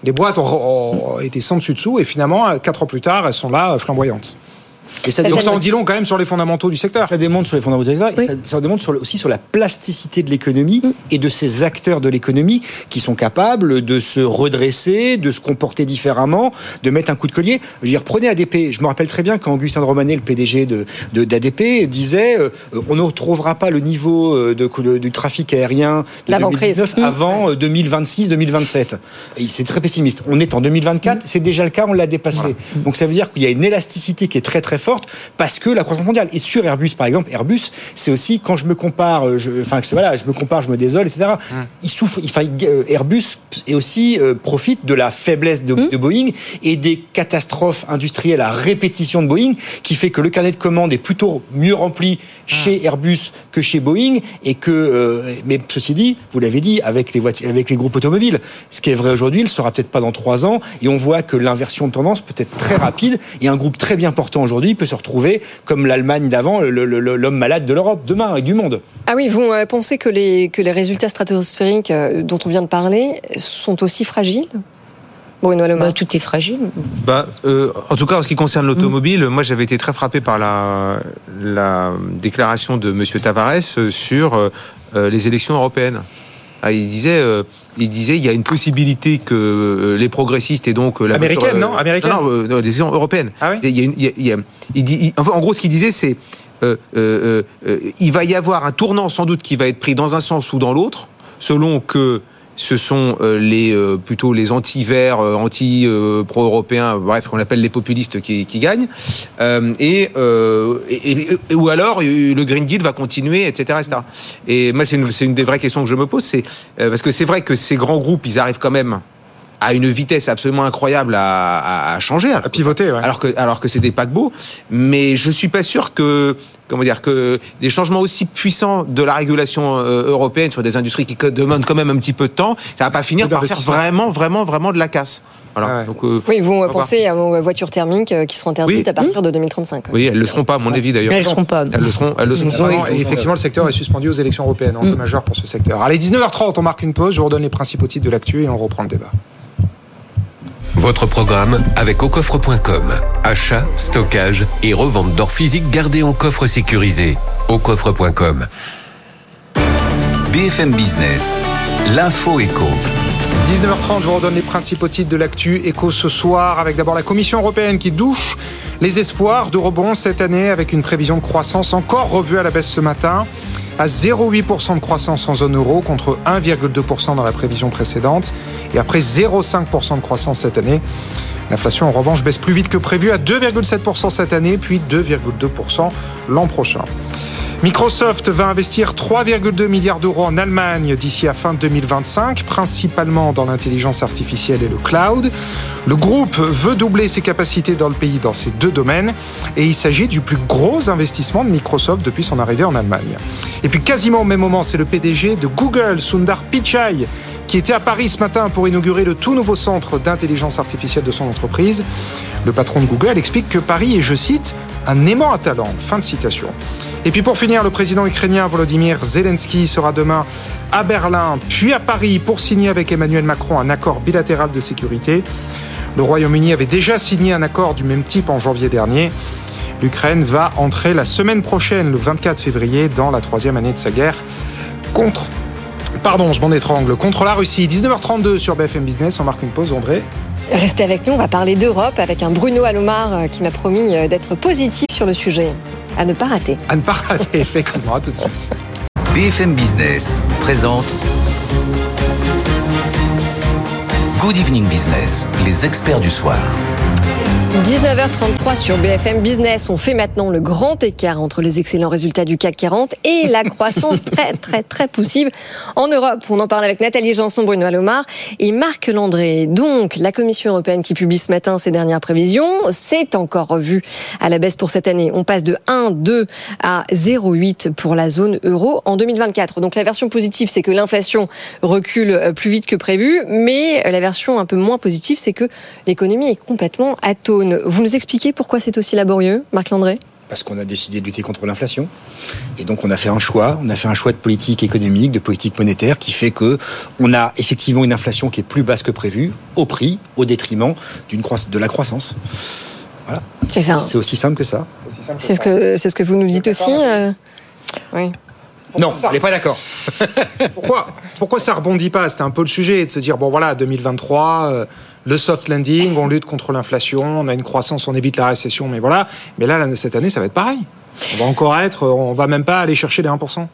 Les boîtes ont, ont été sans dessus dessous et finalement, quatre ans plus tard, elles sont là, euh, flamboyantes. Et ça, Donc ça en dit long quand même sur les fondamentaux du secteur. Ça démontre sur les fondamentaux du secteur, et ça, ça démontre sur le- aussi sur la plasticité de l'économie Mm. et de ces acteurs de l'économie qui sont capables de se redresser, de se comporter différemment, de mettre un coup de collier. Je veux dire, prenez ADP. Je me rappelle très bien quand Augustin de Romanet, le PDG de, d'ADP, disait euh, on ne retrouvera pas le niveau euh, de, de- du trafic aérien de L'avant-crise. 2019 Mm. avant euh, 2026-2027. Et C'est très pessimiste. On est en 2024, c'est déjà le cas, on l'a dépassé. Donc ça veut dire qu'il y a une élasticité qui est très très très forte parce que la croissance mondiale. Et sur Airbus, par exemple, Airbus, c'est aussi quand je me compare, je, enfin voilà, je me compare, je me désole, etc. Il souffre, enfin, Airbus et aussi profite de la faiblesse de, de, Boeing et des catastrophes industrielles à répétition de Boeing qui fait que le carnet de commandes est plutôt mieux rempli chez Airbus que chez Boeing et que, mais ceci dit, vous l'avez dit, avec les voitures, avec les groupes automobiles, ce qui est vrai aujourd'hui, il sera peut-être pas dans trois ans et on voit que l'inversion de tendance peut être très rapide et un groupe très bien portant aujourd'hui peut se retrouver comme l'Allemagne d'avant, l'homme malade de l'Europe demain et du monde. Ah oui, vous euh, pensez que les, que les résultats stratosphériques euh, dont on vient de parler sont aussi fragiles Bruno bah, tout est fragile. Bah, euh, en tout cas, en ce qui concerne l'automobile, moi j'avais été très frappé par la, la déclaration de M. Tavares sur les élections européennes. Ah, il disait, euh, il disait, il y a une possibilité que euh, les progressistes et donc euh, la américaine, non, américaine, non, non, les élections européennes. Ah oui il, y a il, y a, il dit, en gros, ce qu'il disait, c'est, il va y avoir un tournant sans doute qui va être pris dans un sens ou dans l'autre, selon que ce sont euh, les euh, plutôt les anti-verts, euh, anti-pro-européens, bref, qu'on appelle les populistes qui, qui gagnent, et, et, ou alors le Green Deal va continuer, etc., etc. Et moi, c'est une, une, des vraies questions que je me pose, c'est parce que c'est vrai que ces grands groupes, ils arrivent quand même à une vitesse absolument incroyable à, à, changer, à pivoter, ouais. alors que alors que c'est des paquebots. Mais je suis pas sûr que comment dire que des changements aussi puissants de la régulation euh, européenne sur des industries qui demandent quand même un petit peu de temps, ça va pas finir par faire vraiment vraiment vraiment de la casse. Voilà. Donc, euh, oui, vous pensez aux voitures thermiques euh, qui seront interdites à partir de 2035. Oui, elles ne le seront pas, à mon avis d'ailleurs. Elles ne seront pas. Elles le seront, elles le seront pas. Et effectivement, le secteur est suspendu aux élections européennes, enjeu mm. majeur pour ce secteur. Allez, 19h30, on marque une pause, je vous redonne les principaux titres de l'actu et on reprend le débat. Votre programme avec aucoffre.com. Achat, stockage et revente d'or physique gardé en coffre sécurisé. Aucoffre.com. BFM Business. L'info éco. 19h30, je vous redonne les principaux titres de l'actu éco ce soir avec d'abord la Commission européenne qui douche les espoirs de rebond cette année avec une prévision de croissance encore revue à la baisse ce matin à 0,8% de croissance en zone euro contre 1,2% dans la prévision précédente et après 0,5% de croissance cette année. L'inflation en revanche baisse plus vite que prévu à 2,7% cette année puis 2,2% l'an prochain. Microsoft va investir 3,2 milliards d'euros en Allemagne d'ici à fin 2025, principalement dans l'intelligence artificielle et le cloud. Le groupe veut doubler ses capacités dans le pays dans ces deux domaines et il s'agit du plus gros investissement de Microsoft depuis son arrivée en Allemagne. Et puis quasiment au même moment, c'est le PDG de Google, Sundar Pichai, qui était à Paris ce matin pour inaugurer le tout nouveau centre d'intelligence artificielle de son entreprise. Le patron de Google explique que Paris est, je cite, un aimant à talent. Fin de citation. Et puis pour finir, le président ukrainien Volodymyr Zelensky sera demain à Berlin, puis à Paris pour signer avec Emmanuel Macron un accord bilatéral de sécurité. Le Royaume-Uni avait déjà signé un accord du même type en janvier dernier. L'Ukraine va entrer la semaine prochaine, le 24 février, dans la troisième année de sa guerre contre Pardon, je m'en étrangle. Contre la Russie, 19h32 sur BFM Business. On marque une pause, André. Restez avec nous, on va parler d'Europe avec un Bruno Alomar euh, qui m'a promis euh, d'être positif sur le sujet. À ne pas rater. À ne pas rater, effectivement. À tout de suite. BFM Business présente Good Evening Business, les experts du soir. 19h33 sur BFM Business. On fait maintenant le grand écart entre les excellents résultats du CAC 40 et la croissance très, très, très poussive en Europe. On en parle avec Nathalie Janson, Bruno Alomar et Marc Landré. Donc, la Commission européenne qui publie ce matin ses dernières prévisions, c'est encore revu à la baisse pour cette année. On passe de 1,2 à 0,8 pour la zone euro en 2024. Donc, la version positive, c'est que l'inflation recule plus vite que prévu, mais la version un peu moins positive, c'est que l'économie est complètement Vous nous expliquez pourquoi c'est aussi laborieux, Marc Landré? Parce qu'on a décidé de lutter contre l'inflation. Et donc on a fait un choix, on a fait un choix de politique économique, de politique monétaire qui fait que on a effectivement une inflation qui est plus basse que prévu, au prix, au détriment d'une de la croissance. Voilà. C'est ça. C'est aussi simple que ça. C'est ce que c'est ce que vous nous dites aussi. Euh, oui. non, elle n'est pas d'accord. pourquoi, pourquoi ça rebondit pas? C'était un peu le sujet de se dire bon voilà 2023 le soft landing, on lutte contre l'inflation, on a une croissance, on évite la récession, mais voilà. Mais là, cette année, ça va être pareil. On va encore être, on va même pas aller chercher les 1%.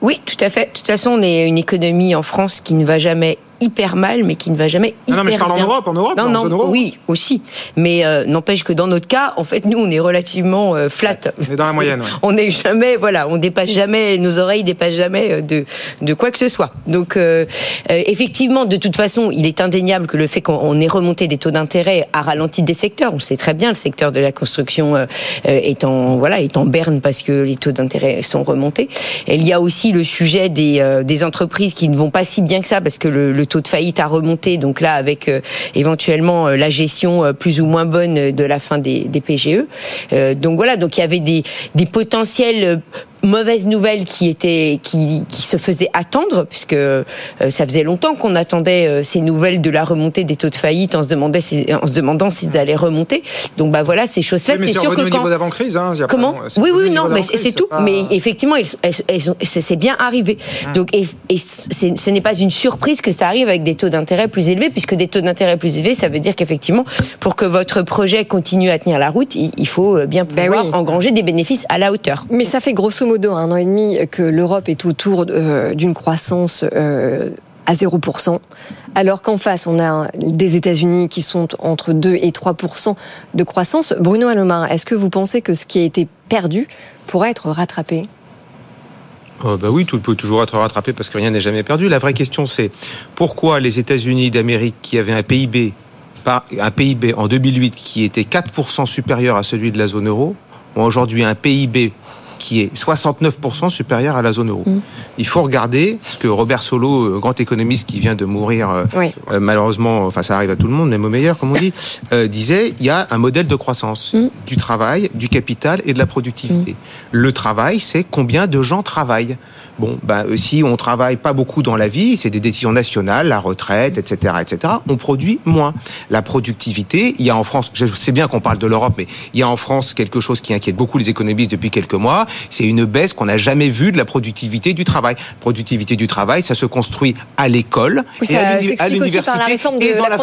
Oui, tout à fait. De toute façon, on est une économie en France qui ne va jamais hyper mal, mais qui ne va jamais hyper non, mais je parle bien. en Europe, en Europe, Non, en non, zone euro. oui, aussi. Mais euh, n'empêche que dans notre cas, en fait, nous, on est relativement euh, flat. On est dans la moyenne, ouais. On n'est jamais, voilà, on dépasse jamais, nos oreilles dépassent jamais euh, de, de quoi que ce soit. Donc, euh, euh, effectivement, de toute façon, il est indéniable que le fait qu'on on ait remonté des taux d'intérêt a ralenti des secteurs. On sait très bien, le secteur de la construction euh, est en, voilà, est en berne parce que les taux d'intérêt sont remontés. Et il y a aussi le sujet des, euh, des entreprises qui ne vont pas si bien que ça parce que le, le taux de faillite a remonté. Donc là, avec euh, éventuellement euh, la gestion euh, plus ou moins bonne de la fin des, PGE. Donc voilà, donc il y avait des, des potentiels mauvaises nouvelles qui étaient qui, qui se faisaient attendre puisque euh, ça faisait longtemps qu'on attendait euh, ces nouvelles de la remontée des taux de faillite en se demandait si- en se demandant s'ils allaient remonter donc bah voilà c'est chose faite Oui, mais c'est sûr que quand niveau d'avant-crise. Hein, y a Comment Oui, oui, non, mais c'est tout. pas- Mais effectivement, c'est bien arrivé. Hum. Donc, et, et ce n'est pas une surprise que ça arrive avec des taux d'intérêt plus élevés, puisque des taux d'intérêt plus élevés, ça veut dire qu'effectivement, pour que votre projet continue à tenir la route, il, il faut euh, bien pouvoir Ben oui. engranger des bénéfices à la hauteur. Mais ça fait grosso modo un an et demi que l'Europe est autour euh, d'une croissance euh, à 0%, alors qu'en face, on a des États-Unis qui sont entre 2 et 3% de croissance. Bruno Alomar, est-ce que vous pensez que ce qui a été perdu pourrait être rattrapé? Oh, bah oui, tout peut toujours être rattrapé parce que rien n'est jamais perdu. La vraie question, c'est pourquoi les États-Unis d'Amérique, qui avaient un PIB, un PIB en 2008 qui était 4% supérieur à celui de la zone euro, ont aujourd'hui un PIB qui est 69% supérieur à la zone euro. Il faut regarder ce que Robert Solo, euh, grand économiste qui vient de mourir, euh, Oui. euh, malheureusement, enfin ça arrive à tout le monde, même au meilleur, comme on dit, euh, disait il y a un modèle de croissance du travail, du capital et de la productivité. Le travail, c'est combien de gens travaillent. Bon, ben, si on travaille pas beaucoup dans la vie, c'est des décisions nationales, la retraite, etc., etc., on produit moins. La productivité, il y a en France, je sais bien qu'on parle de l'Europe, mais il y a en France quelque chose qui inquiète beaucoup les économistes depuis quelques mois, c'est une baisse qu'on n'a jamais vue de la productivité du travail. Productivité du travail, ça se construit à l'école Oui, et à la l'université réforme de et dans la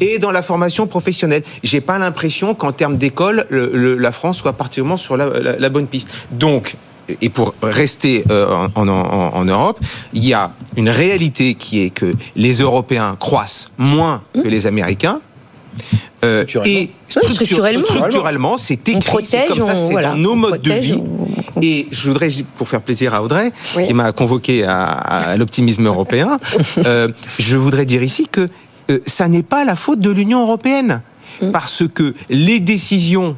et dans la formation professionnelle. J'ai pas l'impression qu'en termes d'école, le- le- la France soit particulièrement sur la, la- la bonne piste. Donc, et pour rester euh, en, en- en- en Europe, il y a une réalité qui est que les Européens croissent moins que les Américains. Euh, et structure- structurellement. structurellement, c'est écrit, c'est protège, comme ça, c'est voilà, dans nos modes protège, de vie. Et je voudrais, pour faire plaisir à Audrey, qui m'a convoqué à, à l'optimisme européen, euh, je voudrais dire ici que euh, ça n'est pas la faute de l'Union européenne, parce que les décisions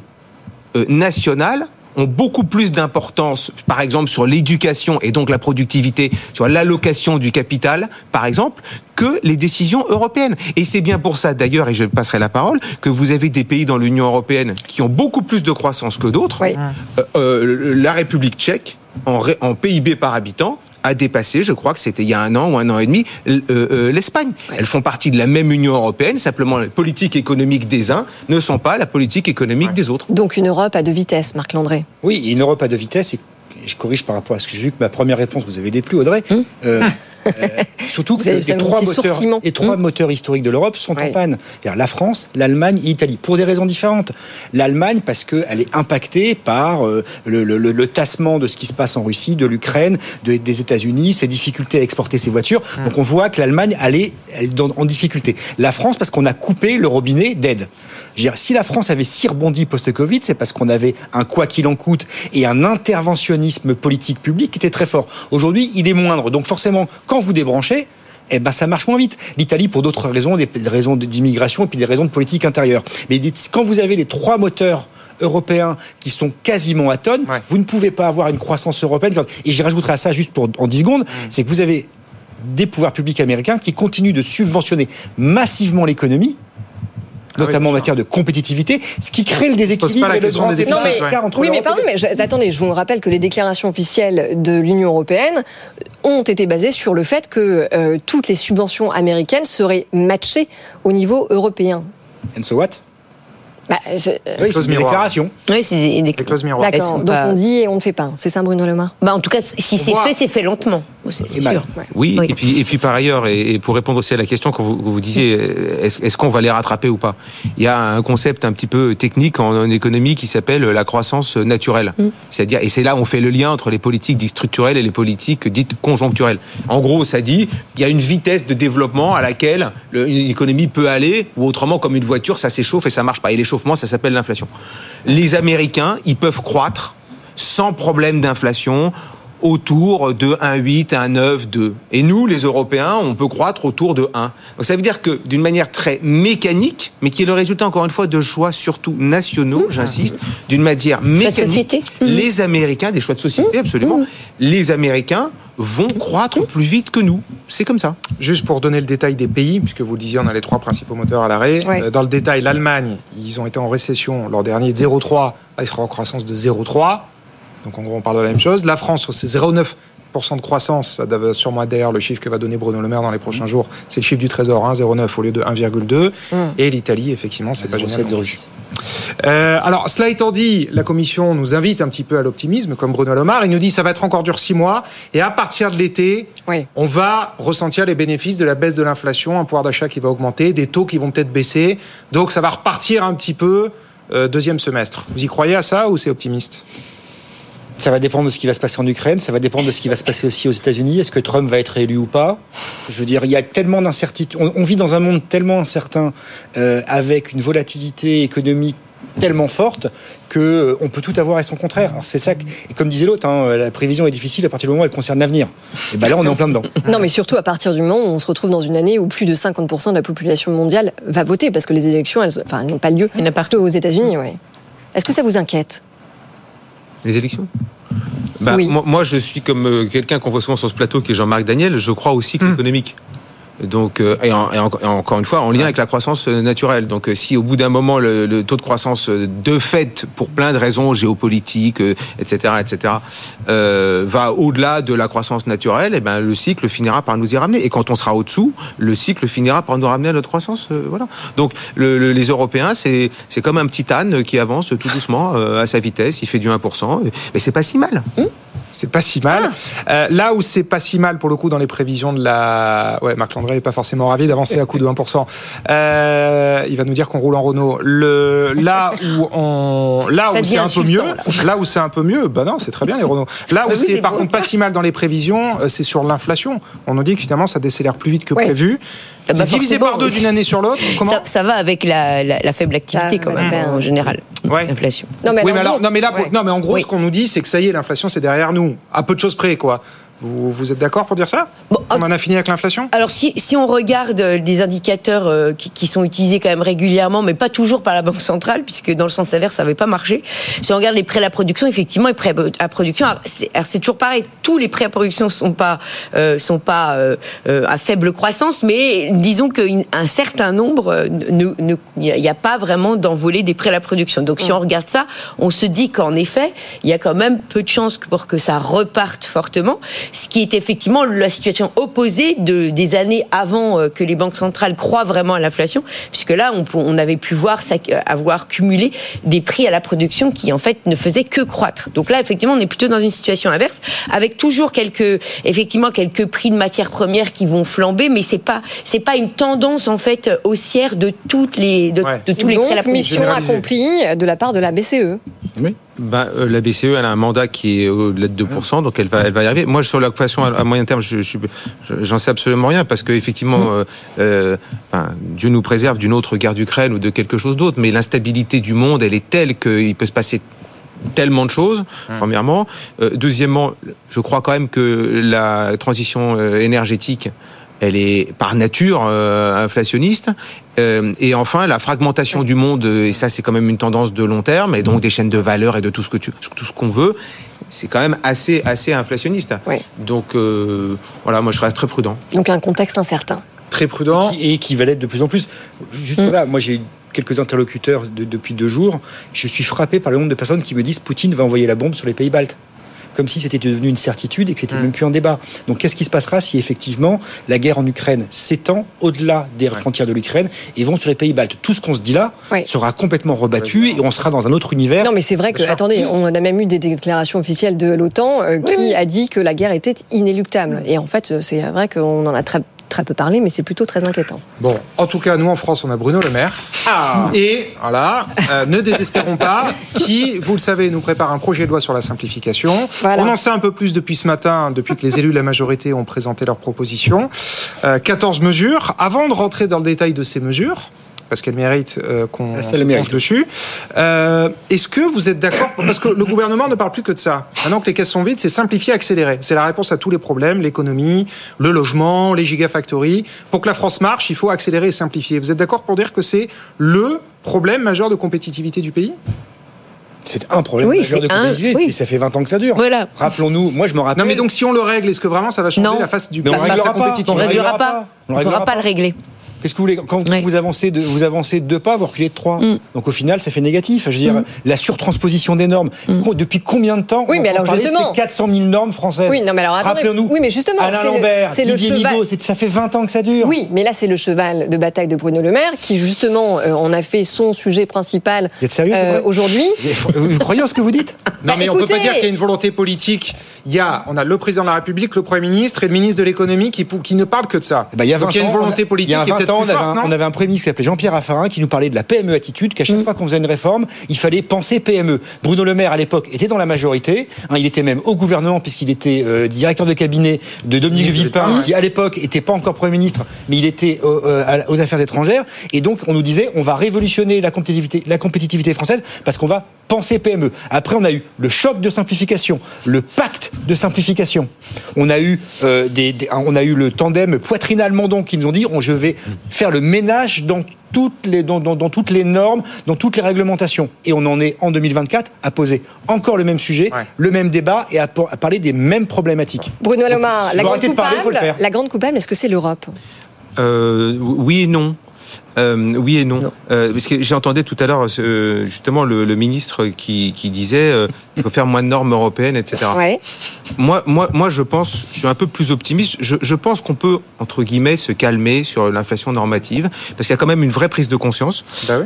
euh, nationales ont beaucoup plus d'importance, par exemple, sur l'éducation et donc la productivité, sur l'allocation du capital, par exemple, que les décisions européennes. Et c'est bien pour ça, d'ailleurs, et je passerai la parole, que vous avez des pays dans l'Union européenne qui ont beaucoup plus de croissance que d'autres. Euh, euh, la République tchèque, en PIB par habitant, a dépassé, je crois que c'était il y a un an ou un an et demi, euh, euh, l'Espagne. Elles font partie de la même Union européenne, simplement les politiques économiques des uns ne sont pas la politique économique des autres. Donc une Europe à deux vitesses, Marc Landré. Oui, une Europe à deux vitesses. Et je corrige par rapport à ce que j'ai vu que ma première réponse vous avez déplu, Audrey. Euh, euh, surtout que les trois, dit moteurs, sourcillement. les trois moteurs historiques de l'Europe sont en panne. La France, l'Allemagne et l'Italie, pour des raisons différentes. L'Allemagne, parce qu'elle est impactée par euh, le, le- le- le tassement de ce qui se passe en Russie, de l'Ukraine, de- des États-Unis, ses difficultés à exporter ses voitures. Donc on voit que l'Allemagne, elle est, elle est dans- en difficulté. La France, parce qu'on a coupé le robinet d'aide. Si la France avait si rebondi post-Covid, c'est parce qu'on avait un quoi qu'il en coûte et un interventionnisme politique public qui était très fort. Aujourd'hui, il est moindre. Donc forcément, quand vous débranchez, eh ben, ça marche moins vite. L'Italie, pour d'autres raisons, des raisons d'immigration et puis des raisons de politique intérieure. Mais quand vous avez les trois moteurs européens qui sont quasiment à tonnes, vous ne pouvez pas avoir une croissance européenne. Et j'y rajouterai à ça juste pour en 10 secondes, c'est que vous avez des pouvoirs publics américains qui continuent de subventionner massivement l'économie notamment en matière de compétitivité, ce qui crée le déséquilibre et le grand déficit. Non, mais- entre oui, mais pardon, mais je- attendez, je vous rappelle que les déclarations officielles de l'Union européenne ont été basées sur le fait que euh, toutes les subventions américaines seraient matchées au niveau européen. And so what? Bah, je- Oui, c'est des déclarations. Oui, c'est des, D'accord, donc on dit et on ne fait pas. C'est ça, Bruno Le Maire? Bah, en tout cas, si c'est fait, c'est fait lentement. c'est Et mal. sûr. Oui, Oui. Et, puis, et puis par ailleurs, et, et pour répondre aussi à la question que vous, vous disiez, euh, est-ce qu'on va les rattraper ou pas? Il y a un concept un petit peu technique en, en économie qui s'appelle la croissance naturelle. C'est-à-dire, et c'est là où on fait le lien entre les politiques dites structurelles et les politiques dites conjoncturelles. En gros, ça dit qu'il y a une vitesse de développement à laquelle le- une économie peut aller, ou autrement, comme une voiture, ça s'échauffe et ça marche pas. Et ça s'appelle l'inflation. Les Américains, ils peuvent croître sans problème d'inflation autour de 1,8, 1,9, 2. Et nous, les Européens, on peut croître autour de 1. Donc ça veut dire que d'une manière très mécanique, mais qui est le résultat encore une fois de choix surtout nationaux, j'insiste, d'une manière mécanique, société. les Américains, des choix de société absolument, les Américains vont croître plus vite que nous. C'est comme ça. Juste pour donner le détail des pays, puisque vous le disiez, on a les trois principaux moteurs à l'arrêt. Ouais. Euh, Dans le détail, l'Allemagne, ils ont été en récession l'an dernier de 0,3. Là, ils seront en croissance de 0,3. Donc en gros, on parle de la même chose. La France, c'est 0,9% de croissance. Ça doit sûrement être d'ailleurs le chiffre que va donner Bruno Le Maire dans les prochains jours. C'est le chiffre du Trésor, hein, 0,9 au lieu de 1,2. Et l'Italie, effectivement, c'est pas génial. 0,7, non plus. Euh, alors, cela étant dit, la Commission nous invite un petit peu à l'optimisme, comme Bruno Le Maire. Il nous dit que ça va être encore dur six mois. Et à partir de l'été, on va ressentir les bénéfices de la baisse de l'inflation, un pouvoir d'achat qui va augmenter, des taux qui vont peut-être baisser. Donc, ça va repartir un petit peu euh, deuxième semestre. Vous y croyez à ça ou c'est optimiste? Ça va dépendre de ce qui va se passer en Ukraine, ça va dépendre de ce qui va se passer aussi aux États-Unis. Est-ce que Trump va être élu ou pas? Je veux dire, il y a tellement d'incertitudes. On, on vit dans un monde tellement incertain, euh, avec une volatilité économique tellement forte que euh, on peut tout avoir et son contraire. Alors c'est ça. que- et comme disait l'autre, hein, la prévision est difficile à partir du moment où elle concerne l'avenir. Et ben là, on est en plein dedans. Non, mais surtout à partir du moment où on se retrouve dans une année où plus de 50% de la population mondiale va voter, parce que les élections, elles, enfin, n'ont pas lieu. Il y en a partout aux États-Unis, ouais. Est-ce que ça vous inquiète? Les élections Bah, Oui. moi, moi, je suis comme euh, quelqu'un qu'on voit souvent sur ce plateau, qui est Jean-Marc Daniel. Je crois au cycle économique. Donc, euh, et, en- et en- et encore une fois, en lien avec la croissance euh, naturelle. Donc, euh, si au bout d'un moment, le, le taux de croissance de fait, pour plein de raisons géopolitiques, etc., etc., euh, va au-delà de la croissance naturelle, et ben, le cycle finira par nous y ramener. Et quand on sera au-dessous, le cycle finira par nous ramener à notre croissance. euh, voilà. Donc, le- le- les Européens, c'est c'est comme un petit âne qui avance tout doucement euh, à sa vitesse. Il fait du 1%, mais c'est pas si mal. C'est pas si mal. Euh, là où c'est pas si mal pour le coup dans les prévisions de la. Ouais, Marc Landré est pas forcément ravi d'avancer à coup de 1%. Euh, il va nous dire qu'on roule en Renault. Le là où on là Ça où c'est un peu mieux, là où c'est un peu mieux, bah non, c'est très bien les Renault. Là où Bah oui, c'est par beau. contre pas si mal dans les prévisions, euh, c'est sur l'inflation. On nous dit que finalement ça décélère plus vite que Ouais. prévu. Ah bah divisé par deux d'une année sur l'autre. Comment ça, ça va avec la, la- la faible activité Ça, quand même ben, en général. Ouais. L'inflation. Non, mais oui, mais alors, alors, non, mais là, ouais. non, mais en gros, Oui. ce qu'on nous dit, c'est que ça y est, l'inflation, c'est derrière nous, à peu de choses près, quoi. Vous, vous êtes d'accord pour dire ça On en a fini avec l'inflation Alors si, si on regarde euh, des indicateurs euh, qui, qui sont utilisés quand même régulièrement, mais pas toujours par la Banque centrale, puisque dans le sens inverse, ça n'avait pas marché. Si on regarde les prêts à la production, effectivement, les prêts à production, alors c'est toujours pareil, tous les prêts à production sont pas euh, sont pas euh, euh, à faible croissance, mais disons qu'un certain nombre, euh, ne- ne- il n'y a, pas vraiment d'envolée des prêts à la production. Donc si on regarde ça, on se dit qu'en effet, il y a quand même peu de chances pour que ça reparte fortement, ce qui est effectivement la situation opposée de, des années avant euh, que les banques centrales croient vraiment à l'inflation, puisque là, on, avait pu voir euh, avoir cumulé des prix à la production qui en fait ne faisaient que croître. Donc là, effectivement, on est plutôt dans une situation inverse, avec toujours quelques, effectivement, quelques prix de matières premières qui vont flamber, mais c'est pas, c'est pas une tendance en fait haussière de toutes les, de, de tous les prix à la Donc, mission accomplie de la part de la BCE. Oui. Ben, euh, la BCE, elle a un mandat qui est au-delà de 2%, donc elle va, elle va y arriver. Moi, sur l'occupation à, à moyen terme, je, je, je- j'en sais absolument rien, parce qu'effectivement, euh, euh, enfin, Dieu nous préserve d'une autre guerre d'Ukraine ou de quelque chose d'autre, mais l'instabilité du monde, elle est telle qu'il peut se passer tellement de choses, premièrement. Euh, deuxièmement, je crois quand même que la transition euh, énergétique, elle est par nature euh, inflationniste. Euh, et enfin, la fragmentation du monde, euh, et ça c'est quand même une tendance de long terme, et donc des chaînes de valeur et de tout ce que tu, tout ce qu'on veut, c'est quand même assez assez inflationniste. Donc euh, voilà, moi je reste très prudent. Donc un contexte incertain. Très prudent. Et qui va l'être de plus en plus. Juste là, moi j'ai eu quelques interlocuteurs de- depuis deux jours. Je suis frappé par le nombre de personnes qui me disent Poutine va envoyer la bombe sur les pays baltes. Comme si c'était devenu une certitude et que c'était même plus un débat. Donc qu'est-ce qui se passera si effectivement la guerre en Ukraine s'étend au-delà des frontières de l'Ukraine et vont sur les pays baltes? Tout ce qu'on se dit là sera complètement rebattu et on sera dans un autre univers. Non, mais c'est vrai que, attendez, on a même eu des déclarations officielles de l'OTAN euh, qui a dit que la guerre était inéluctable. Et en fait, c'est vrai qu'on en a très très peu parlé, mais c'est plutôt très inquiétant. Bon, en tout cas, nous en France, on a Bruno Le Maire. Ah. Et voilà, euh, ne désespérons pas, qui, vous le savez, nous prépare un projet de loi sur la simplification. On en sait un peu plus depuis ce matin, depuis que les élus de la majorité ont présenté leurs propositions. Euh, 14 mesures. Avant de rentrer dans le détail de ces mesures, parce qu'elle mérite euh, qu'on Ah, se le mérite. penche dessus. Euh, Est-ce que vous êtes d'accord Parce que le gouvernement ne parle plus que de ça. Maintenant que les caisses sont vides, c'est simplifier, accélérer. C'est la réponse à tous les problèmes, l'économie, le logement, les gigafactories. Pour que la France marche, il faut accélérer et simplifier. Vous êtes d'accord pour dire que c'est le problème majeur de compétitivité du pays? C'est un problème Oui, majeur de compétitivité. oui. Et ça fait 20 ans que ça dure. Voilà. Rappelons-nous, moi je me rappelle. Non, mais donc si on le règle, est-ce que vraiment ça va changer Non. la face du Mais on la réglera pas. pas. On ne pourra pas le régler. Qu'est-ce que vous voulez Quand vous avancez de, vous avancez de deux pas, vous reculez de trois. Mm. Donc au final, ça fait négatif. Je veux dire, la surtransposition des normes. Depuis combien de temps Mm. Oui, on mais alors parler de justement- ces 400 000 normes françaises Oui, non, mais alors. Rappelons-nous. Oui, mais justement, Alain c'est le- Lambert, c'est le Didier cheval- Migaud, ça fait 20 ans que ça dure. Oui, mais là, c'est le cheval de bataille de Bruno Le Maire qui, justement, euh, en a fait son sujet principal euh, aujourd'hui. Vous croyez en ce que vous dites Non, Bah, mais on peut pas écoutez- dire qu'il y a une volonté politique. Il y a, on a le président de la République, le Premier ministre et le ministre de l'économie qui, qui ne parlent que de ça. Ben, il y a 20 Donc il y a une volonté politique a qui est 20 peut-être on avait, un, non on avait un Premier ministre qui s'appelait Jean-Pierre Raffarin qui nous parlait de la PME attitude, qu'à Mm. chaque fois qu'on faisait une réforme, il fallait penser PME. Bruno Le Maire, à l'époque, était dans la majorité. hein, il était même au gouvernement puisqu'il était euh, directeur de cabinet de Dominique Villepin, qui à l'époque était pas encore Premier ministre, mais il était euh, euh, aux affaires étrangères. Et donc, on nous disait, on va révolutionner la compétitivité, la compétitivité française parce qu'on va penser PME. Après, on a eu le choc de simplification, le pacte de simplification. On a eu, euh, des, des- on a eu le tandem Poitrinal-Mondon qui nous ont dit on, je vais faire le ménage dans toutes, les, dans, dans- dans toutes les normes, dans toutes les réglementations. Et on en est en 2024 à poser encore le même sujet, le même débat et à, parler des mêmes problématiques. Bruno Le Maire, Donc, la grande parler, coupable, la grande coupable, est-ce que c'est l'Europe? Euh, oui et non. Euh, oui et non. Euh, parce que j'entendais tout à l'heure euh, justement le, le ministre qui, qui disait euh, il faut faire moins de normes européennes, etc. Ouais. Moi, moi, moi, je pense, je suis un peu plus optimiste. Je, je pense qu'on peut entre guillemets se calmer sur l'inflation normative parce qu'il y a quand même une vraie prise de conscience.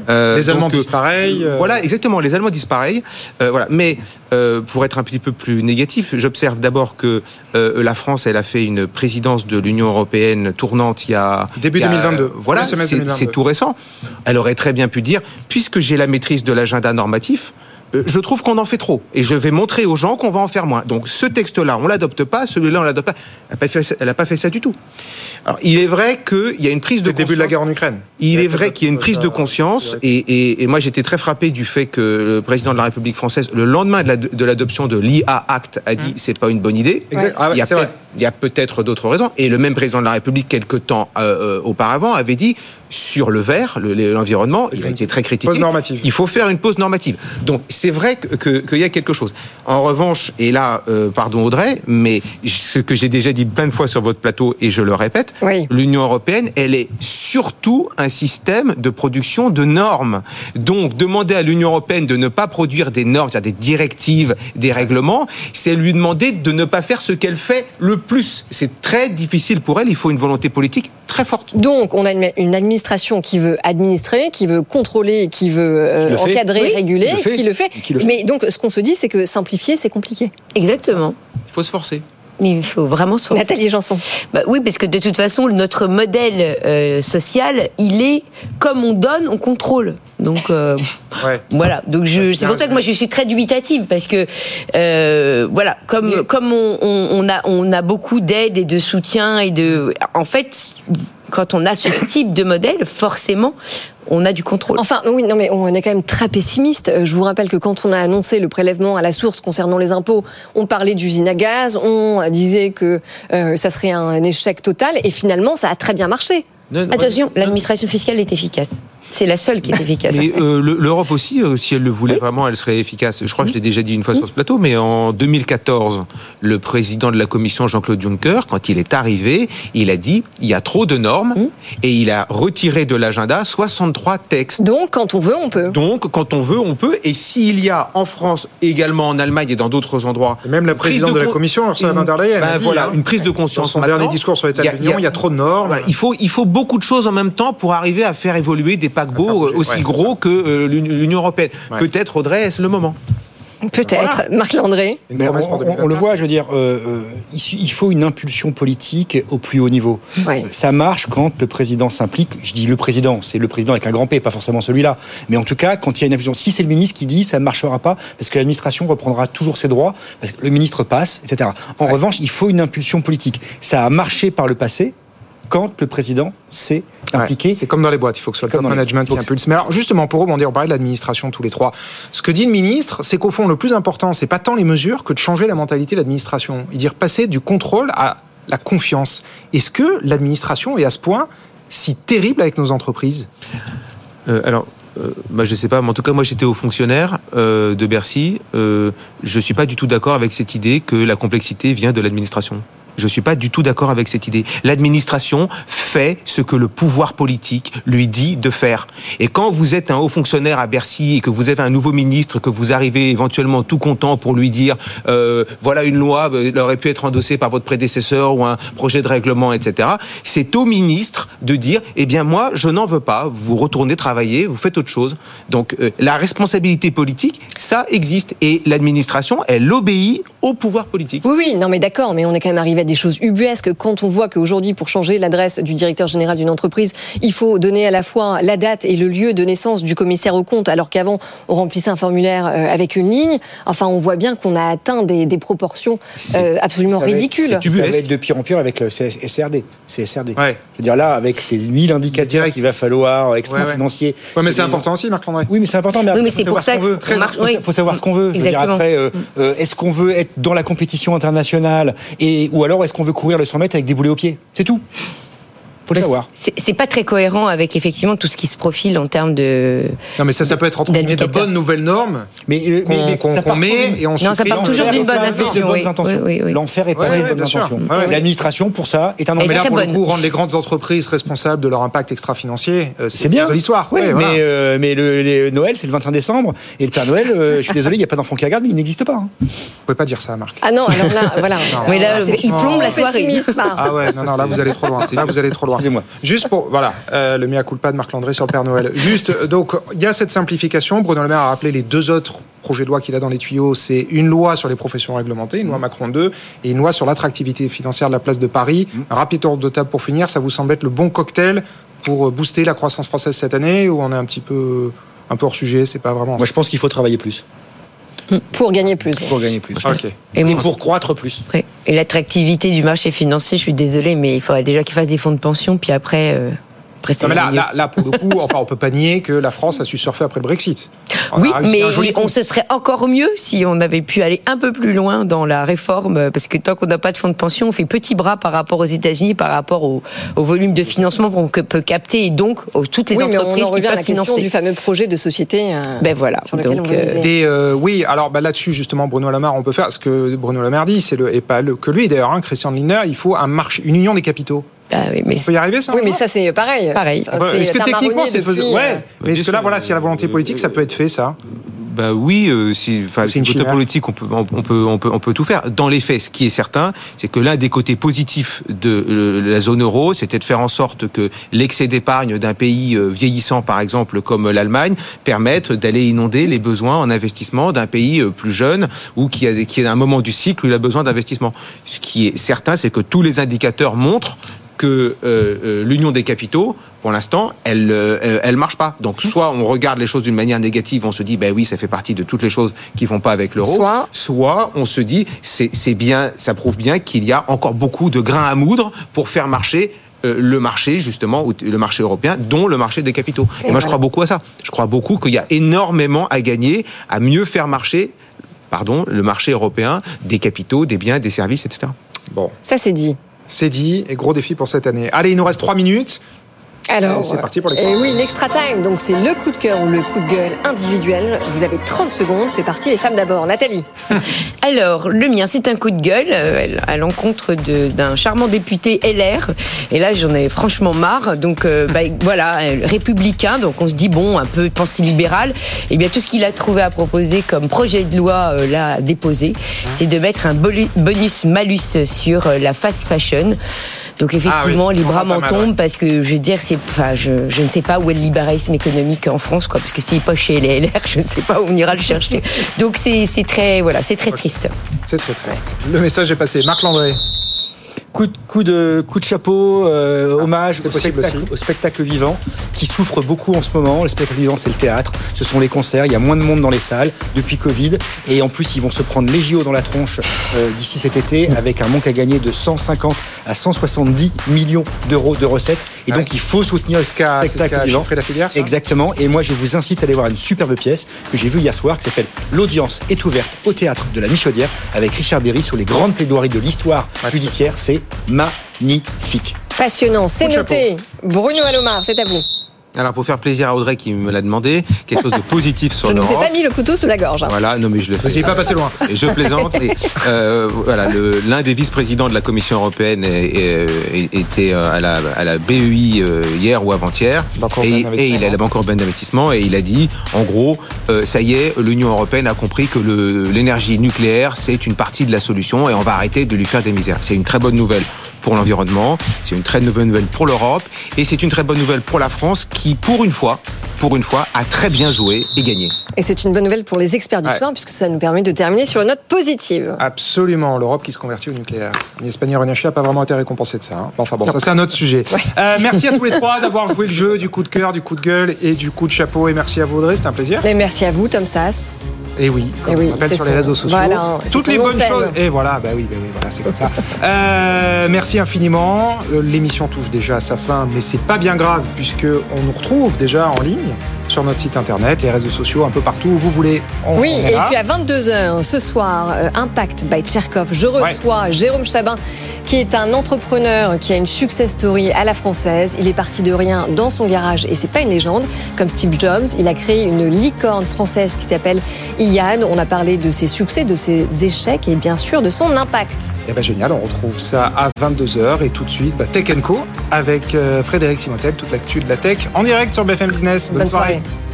Euh, les Allemands donc, disent pareil. euh, Voilà, exactement. Les Allemands disent pareil. Euh, voilà. Mais euh, pour être un petit peu plus négatif, j'observe d'abord que euh, la France, elle a fait une présidence de l'Union européenne tournante il y a Début il y a- 2022. Voilà, c'est 2022. c'est tout récent. Elle aurait très bien pu dire, puisque j'ai la maîtrise de l'agenda normatif. euh, Je trouve qu'on en fait trop et je vais montrer aux gens qu'on va en faire moins. Donc ce texte-là, on l'adopte pas, celui-là on l'adopte pas. Elle n'a pas, fait ça- elle a pas fait ça du tout. Alors il est vrai qu'il y a une prise de le début de la conscience- guerre en Ukraine. il est vrai qu'il y a une prise de conscience et, et- et moi j'étais très frappé du fait que le président de la République française, le lendemain de la- de l'adoption de l'IA Act, a dit c'est pas une bonne idée. Exact. Ah ouais, il y a c'est peut- vrai. il y a peut-être d'autres raisons. Et le même président de la République, quelques temps euh, euh, auparavant, avait dit sur le vert, le- l'environnement, il a été très critiqué. Pause normative. Il faut faire une pause normative. Donc c'est vrai que- que- qu'il y a quelque chose. En revanche, et là, euh, pardon Audrey, mais ce que j'ai déjà dit plein de fois sur votre plateau et je le répète, l'Union européenne, elle est surtout un système de production de normes. Donc demander à l'Union européenne de ne pas produire des normes, c'est-à-dire des directives, des règlements, c'est lui demander de ne pas faire ce qu'elle fait le plus. C'est très difficile pour elle. Il faut une volonté politique très forte. Donc, on a une, une administration qui veut administrer, qui veut contrôler, qui veut euh, Qui encadrer, Oui, réguler, qui le fait. qui le fait. Qui le fait. Mais donc, ce qu'on se dit, c'est que simplifier, c'est compliqué. Exactement. Il faut se forcer. Mais il faut vraiment se. Nathalie Janson. Bah oui, parce que de toute façon, notre modèle euh, social, il est comme on donne, on contrôle. Donc euh, voilà. Donc je, c'est pour ça que moi je suis très dubitative parce que euh, voilà, comme comme on, on, on a on a beaucoup d'aide et de soutien et de, en fait, quand on a ce type de modèle, forcément, on a du contrôle. Enfin, oui, non, mais on est quand même très pessimiste. Euh, Je vous rappelle que quand on a annoncé le prélèvement à la source concernant les impôts, on parlait d'usine à gaz, on disait que euh, ça serait un échec total, et finalement, ça a très bien marché. Attention, l'administration fiscale est efficace. C'est la seule qui est efficace. Mais euh, le- l'Europe aussi, euh, si elle le voulait vraiment, elle serait efficace. Je crois que je l'ai déjà dit une fois sur ce plateau, mais en 2014, le président de la Commission, Jean-Claude Juncker, quand il est arrivé, il a dit il y a trop de normes et il a retiré de l'agenda 63 textes. Donc, quand on veut, on peut. Donc, quand on veut, on peut. Et s'il y a en France, également en Allemagne et dans d'autres endroits, Même la présidente de, la Commission, Ursula von der Leyen, ben a dit, voilà, hein, une prise de dans conscience. son dernier discours sur l'état Il y a- de l'Union, il y a trop de normes. Voilà, il faut, il faut beaucoup de choses en même temps pour arriver à faire évoluer des aussi ouais, gros que euh, l'Uni- l'Union européenne. Peut-être, Audrey, est-ce le moment? Peut-être. Marc Landré. Mais on, on- on le voit, je veux dire, euh, euh, il, faut une impulsion politique au plus haut niveau. Ouais. Ça marche quand le président s'implique. Je dis le président, c'est le président avec un grand P, pas forcément celui-là. Mais en tout cas, quand il y a une impulsion, si c'est le ministre qui dit, ça ne marchera pas parce que l'administration reprendra toujours ses droits, parce que le ministre passe, etc. En revanche, il faut une impulsion politique. Ça a marché par le passé quand le président s'est impliqué. C'est comme dans les boîtes, il faut que ce soit le top Comme dans les- management qui impulse. Mais alors justement, pour rebondir, on parlait de l'administration tous les trois. Ce que dit le ministre, c'est qu'au fond, le plus important, c'est pas tant les mesures que de changer la mentalité de l'administration. Il dit passer du contrôle à la confiance. Est-ce que l'administration est à ce point si terrible avec nos entreprises? Euh, alors, euh, bah, je sais pas, mais en tout cas, moi j'étais haut fonctionnaire euh, de Bercy. Euh, je suis pas du tout d'accord avec cette idée que la complexité vient de l'administration. Je suis pas du tout d'accord avec cette idée. L'administration fait ce que le pouvoir politique lui dit de faire. Et quand vous êtes un haut fonctionnaire à Bercy et que vous avez un nouveau ministre, que vous arrivez éventuellement tout content pour lui dire euh, voilà une loi, euh, elle aurait pu être endossée par votre prédécesseur ou un projet de règlement, etc. C'est au ministre de dire eh bien moi je n'en veux pas. Vous retournez travailler, vous faites autre chose. Donc euh, la responsabilité politique, ça existe et l'administration, elle obéit au pouvoir politique. Oui, oui, non, mais d'accord, mais on est quand même arrivé à des choses ubuesques quand on voit qu'aujourd'hui, pour changer l'adresse du directeur général d'une entreprise, il faut donner à la fois la date et le lieu de naissance du commissaire au compte, alors qu'avant, on remplissait un formulaire euh, avec une ligne. Enfin, on voit bien qu'on a atteint des, des proportions euh, absolument va être- ridicules. Ça va être de pire en pire avec le CS SRD. CSRD. Je veux dire, là, avec ces 1000 indicateurs qu'il va falloir, extra Ouais, ouais. financiers. Ouais, mais c'est important aussi, Marc Landré. Oui, mais c'est important. Mais Oui, mais faut c'est pour savoir ça ce qu'on Faut- oui. faut savoir ce qu'on veut. Je veux dire, Exactement. après, euh, euh, est-ce qu'on veut être dans la compétition internationale et ou alors est-ce qu'on veut courir le 100 mètres avec des boulets aux pieds? C'est tout. Faut le Bah, savoir. C'est pas très cohérent avec effectivement tout ce qui se profile en termes de. Non, mais ça, ça peut être entre guillemets de bonnes nouvelles normes mais, euh, qu'on mais met et on Non, ça part toujours d'une bonne intention, de bonnes oui. intentions. Oui, oui, oui. L'enfer est sûr. intentions. Ouais, ouais. L'administration, pour ça, est un Non, mais là, enfer. pour le coup, rendre les grandes entreprises responsables de leur impact extra-financier, euh, c'est bien. de l'histoire. Oui, Ouais, mais, voilà. euh, mais le, Noël, c'est le 25 décembre. Et le Père Noël, euh, je suis désolé, il n'y a pas d'enfant qui regarde, mais il n'existe pas. hein. Vous pouvez pas dire ça, Marc. Ah non, alors là, voilà. Mais là, il plombe la soirée. Ah ouais, non, non, là vous allez trop loin. Là vous allez trop loin. Excusez-moi. Juste pour, voilà, euh, le mea culpa de Marc Landré sur le Père Noël. Juste, euh, donc, il y a cette simplification. Bruno Le Maire a rappelé les deux autres projets de loi qu'il a dans les tuyaux. C'est une loi sur les professions réglementées, une loi Macron 2, et une loi sur l'attractivité financière de la place de Paris. Un rapide tour de table pour finir. Ça vous semble être le bon cocktail pour euh, booster la croissance française cette année ou on est un petit peu, un peu hors sujet? C'est pas vraiment. Moi, je pense qu'il faut travailler plus. Pour gagner plus. Pour gagner plus. Et pour croître plus. Oui. Et l'attractivité du marché financier, je suis désolée, mais il faudrait déjà qu'ils fassent des fonds de pension, puis après. euh, après c'est Non, mais là, mieux. là, là, pour le coup, enfin, on peut pas nier que la France a su surfer après le Brexit. On Oui, mais on se serait encore mieux si on avait pu aller un peu plus loin dans la réforme, euh, parce que tant qu'on n'a pas de fonds de pension, on fait petit bras par rapport aux États-Unis, par rapport au, au volume de financement qu'on peut capter, et donc aux- toutes les oui, mais entreprises on en qui revient à peuvent la question financer. du fameux projet de société. euh, Ben voilà. sur lequel Donc, on euh, euh, oui, alors bah, là-dessus justement, Bruno Le Maire, on peut faire ce que Bruno Le Maire dit, c'est le et pas le, que lui d'ailleurs, hein, Christian Lindner, il faut un marché, une union des capitaux. Ah oui, mais On peut y arriver ça Oui, mais ça c'est pareil. Pareil. Est-ce que techniquement c'est faisable depuis, Ouais. euh, Mais est-ce que là, voilà, s'il y a la volonté politique, ça peut être fait, ça Bah oui, euh, si, C'est une côté politique, on peut, on, on peut, on peut, on peut tout faire. Dans les faits, ce qui est certain, c'est que l'un des côtés positifs de euh, la zone euro, c'était de faire en sorte que l'excès d'épargne d'un pays euh, vieillissant, par exemple, comme l'Allemagne, permette d'aller inonder les besoins en investissement d'un pays euh, plus jeune ou qui a, qui est à un moment du cycle où il a besoin d'investissement. Ce qui est certain, c'est que tous les indicateurs montrent que euh, euh, l'union des capitaux, pour l'instant, elle, euh, elle marche pas. Donc, soit on regarde les choses d'une manière négative, on se dit, ben oui, ça fait partie de toutes les choses qui vont pas avec l'euro. Soit- soit on se dit, c'est c'est bien, ça prouve bien qu'il y a encore beaucoup de grains à moudre pour faire marcher euh, le marché justement ou le marché européen dont le marché des capitaux et, moi je crois beaucoup à ça je crois beaucoup qu'il y a énormément à gagner à mieux faire marcher pardon le marché européen des capitaux des biens des services etc Bon, Ça c'est dit. C'est dit, et gros défi pour cette année. Allez, il nous reste trois minutes. Alors, c'est parti pour les Et oui, l'extra time, donc c'est le coup de cœur ou le coup de gueule individuel. Vous avez 30 secondes, c'est parti, les femmes d'abord. Nathalie Alors, le mien, c'est un coup de gueule euh, à l'encontre de- d'un charmant député LR. Et là, j'en ai franchement marre. Donc, euh, bah, voilà, euh, républicain. Donc, on se dit, bon, un peu pensée libérale. Et bien, tout ce qu'il a trouvé à proposer comme projet de loi, euh, là, à déposer, c'est de mettre un bonus-malus sur la fast fashion. Donc effectivement, Ah oui, les bras m'en tombent parce que je veux dire, c'est, enfin, je, je ne sais pas où est le libéralisme économique en France, quoi, parce que n'est pas chez les LR, je ne sais pas où on ira le chercher. Donc c'est, c'est très, voilà, c'est très triste. C'est très triste. Le message est passé. Marc Landré. Coup de, coup de, coup de chapeau, euh, hommage au spectacle, au spectacle vivant qui souffre beaucoup en ce moment. Le spectacle vivant, c'est le théâtre, ce sont les concerts. Il y a moins de monde dans les salles depuis Covid. Et en plus, ils vont se prendre les JO dans la tronche euh, d'ici cet été avec un manque à gagner de 150 à 170 millions d'euros de recettes. Et donc, il faut soutenir le ce spectacle vivant. chiffré la filière, ça? Exactement. Et moi, je vous incite à aller voir une superbe pièce que j'ai vue hier soir qui s'appelle L'audience est ouverte au théâtre de la Michaudière avec Richard Berry sur les grandes plaidoiries de l'histoire judiciaire. C'est magnifique. Passionnant, c'est noté. Bruno Alomar, c'est à vous. Alors pour faire plaisir à Audrey qui me l'a demandé, quelque chose de positif sur Je ne vous ai l'Europe. pas mis le couteau sous la gorge. hein. Voilà, non mais je le fais. Vous pas passé loin. Je plaisante. et, euh, voilà, l'un des vice-présidents de la Commission européenne est- est- est- était euh, à la, à la BEI euh, hier ou avant-hier. Et, et il est la Banque européenne d'investissement et il a dit, en gros, euh, ça y est, l'Union européenne a compris que l'énergie nucléaire c'est une partie de la solution et on va arrêter de lui faire des misères. C'est une très bonne nouvelle pour l'environnement, c'est une très bonne nouvelle pour l'Europe et c'est une très bonne nouvelle pour la France qui, pour une fois, pour une fois, a très bien joué et gagné. Et c'est une bonne nouvelle pour les experts du Ouais. soir, puisque ça nous permet de terminer sur une note positive. Absolument, l'Europe qui se convertit au nucléaire. L'Espagne Renaché n'a pas vraiment été récompensé de ça. hein. Bon, Enfin bon, ça c'est un autre sujet. Euh, merci à tous les trois d'avoir joué le jeu du coup de cœur, du coup de gueule et du coup de chapeau. Et merci à vous Audrey, c'était un plaisir. Et merci à vous, Tom Sass. Et oui, comme Et oui, on appelle sur son- les réseaux sociaux. voilà, c'est Toutes les bonnes scène. choses. Et voilà, bah oui, bah oui, voilà, c'est comme ça. Euh, merci infiniment. Euh, L'émission touche déjà à sa fin, mais c'est pas bien grave puisque on nous retrouve déjà en ligne sur notre site internet, les réseaux sociaux, un peu partout où vous voulez. On- Oui, on et puis à 22h ce soir, euh, Impact by Tcherkov, je reçois Jérôme Chabin, qui est un entrepreneur qui a une success story à la française. Il est parti de rien dans son garage et c'est pas une légende. Comme Steve Jobs, il a créé une licorne française qui s'appelle Ian. On a parlé de ses succès, de ses échecs et bien sûr de son impact. Eh ben génial, on retrouve ça à 22h et tout de suite bah, Tech Co avec euh, Frédéric Simotel, toute l'actu de la tech en direct sur BFM Business. Bonne, Bonne soirée. soirée. Music.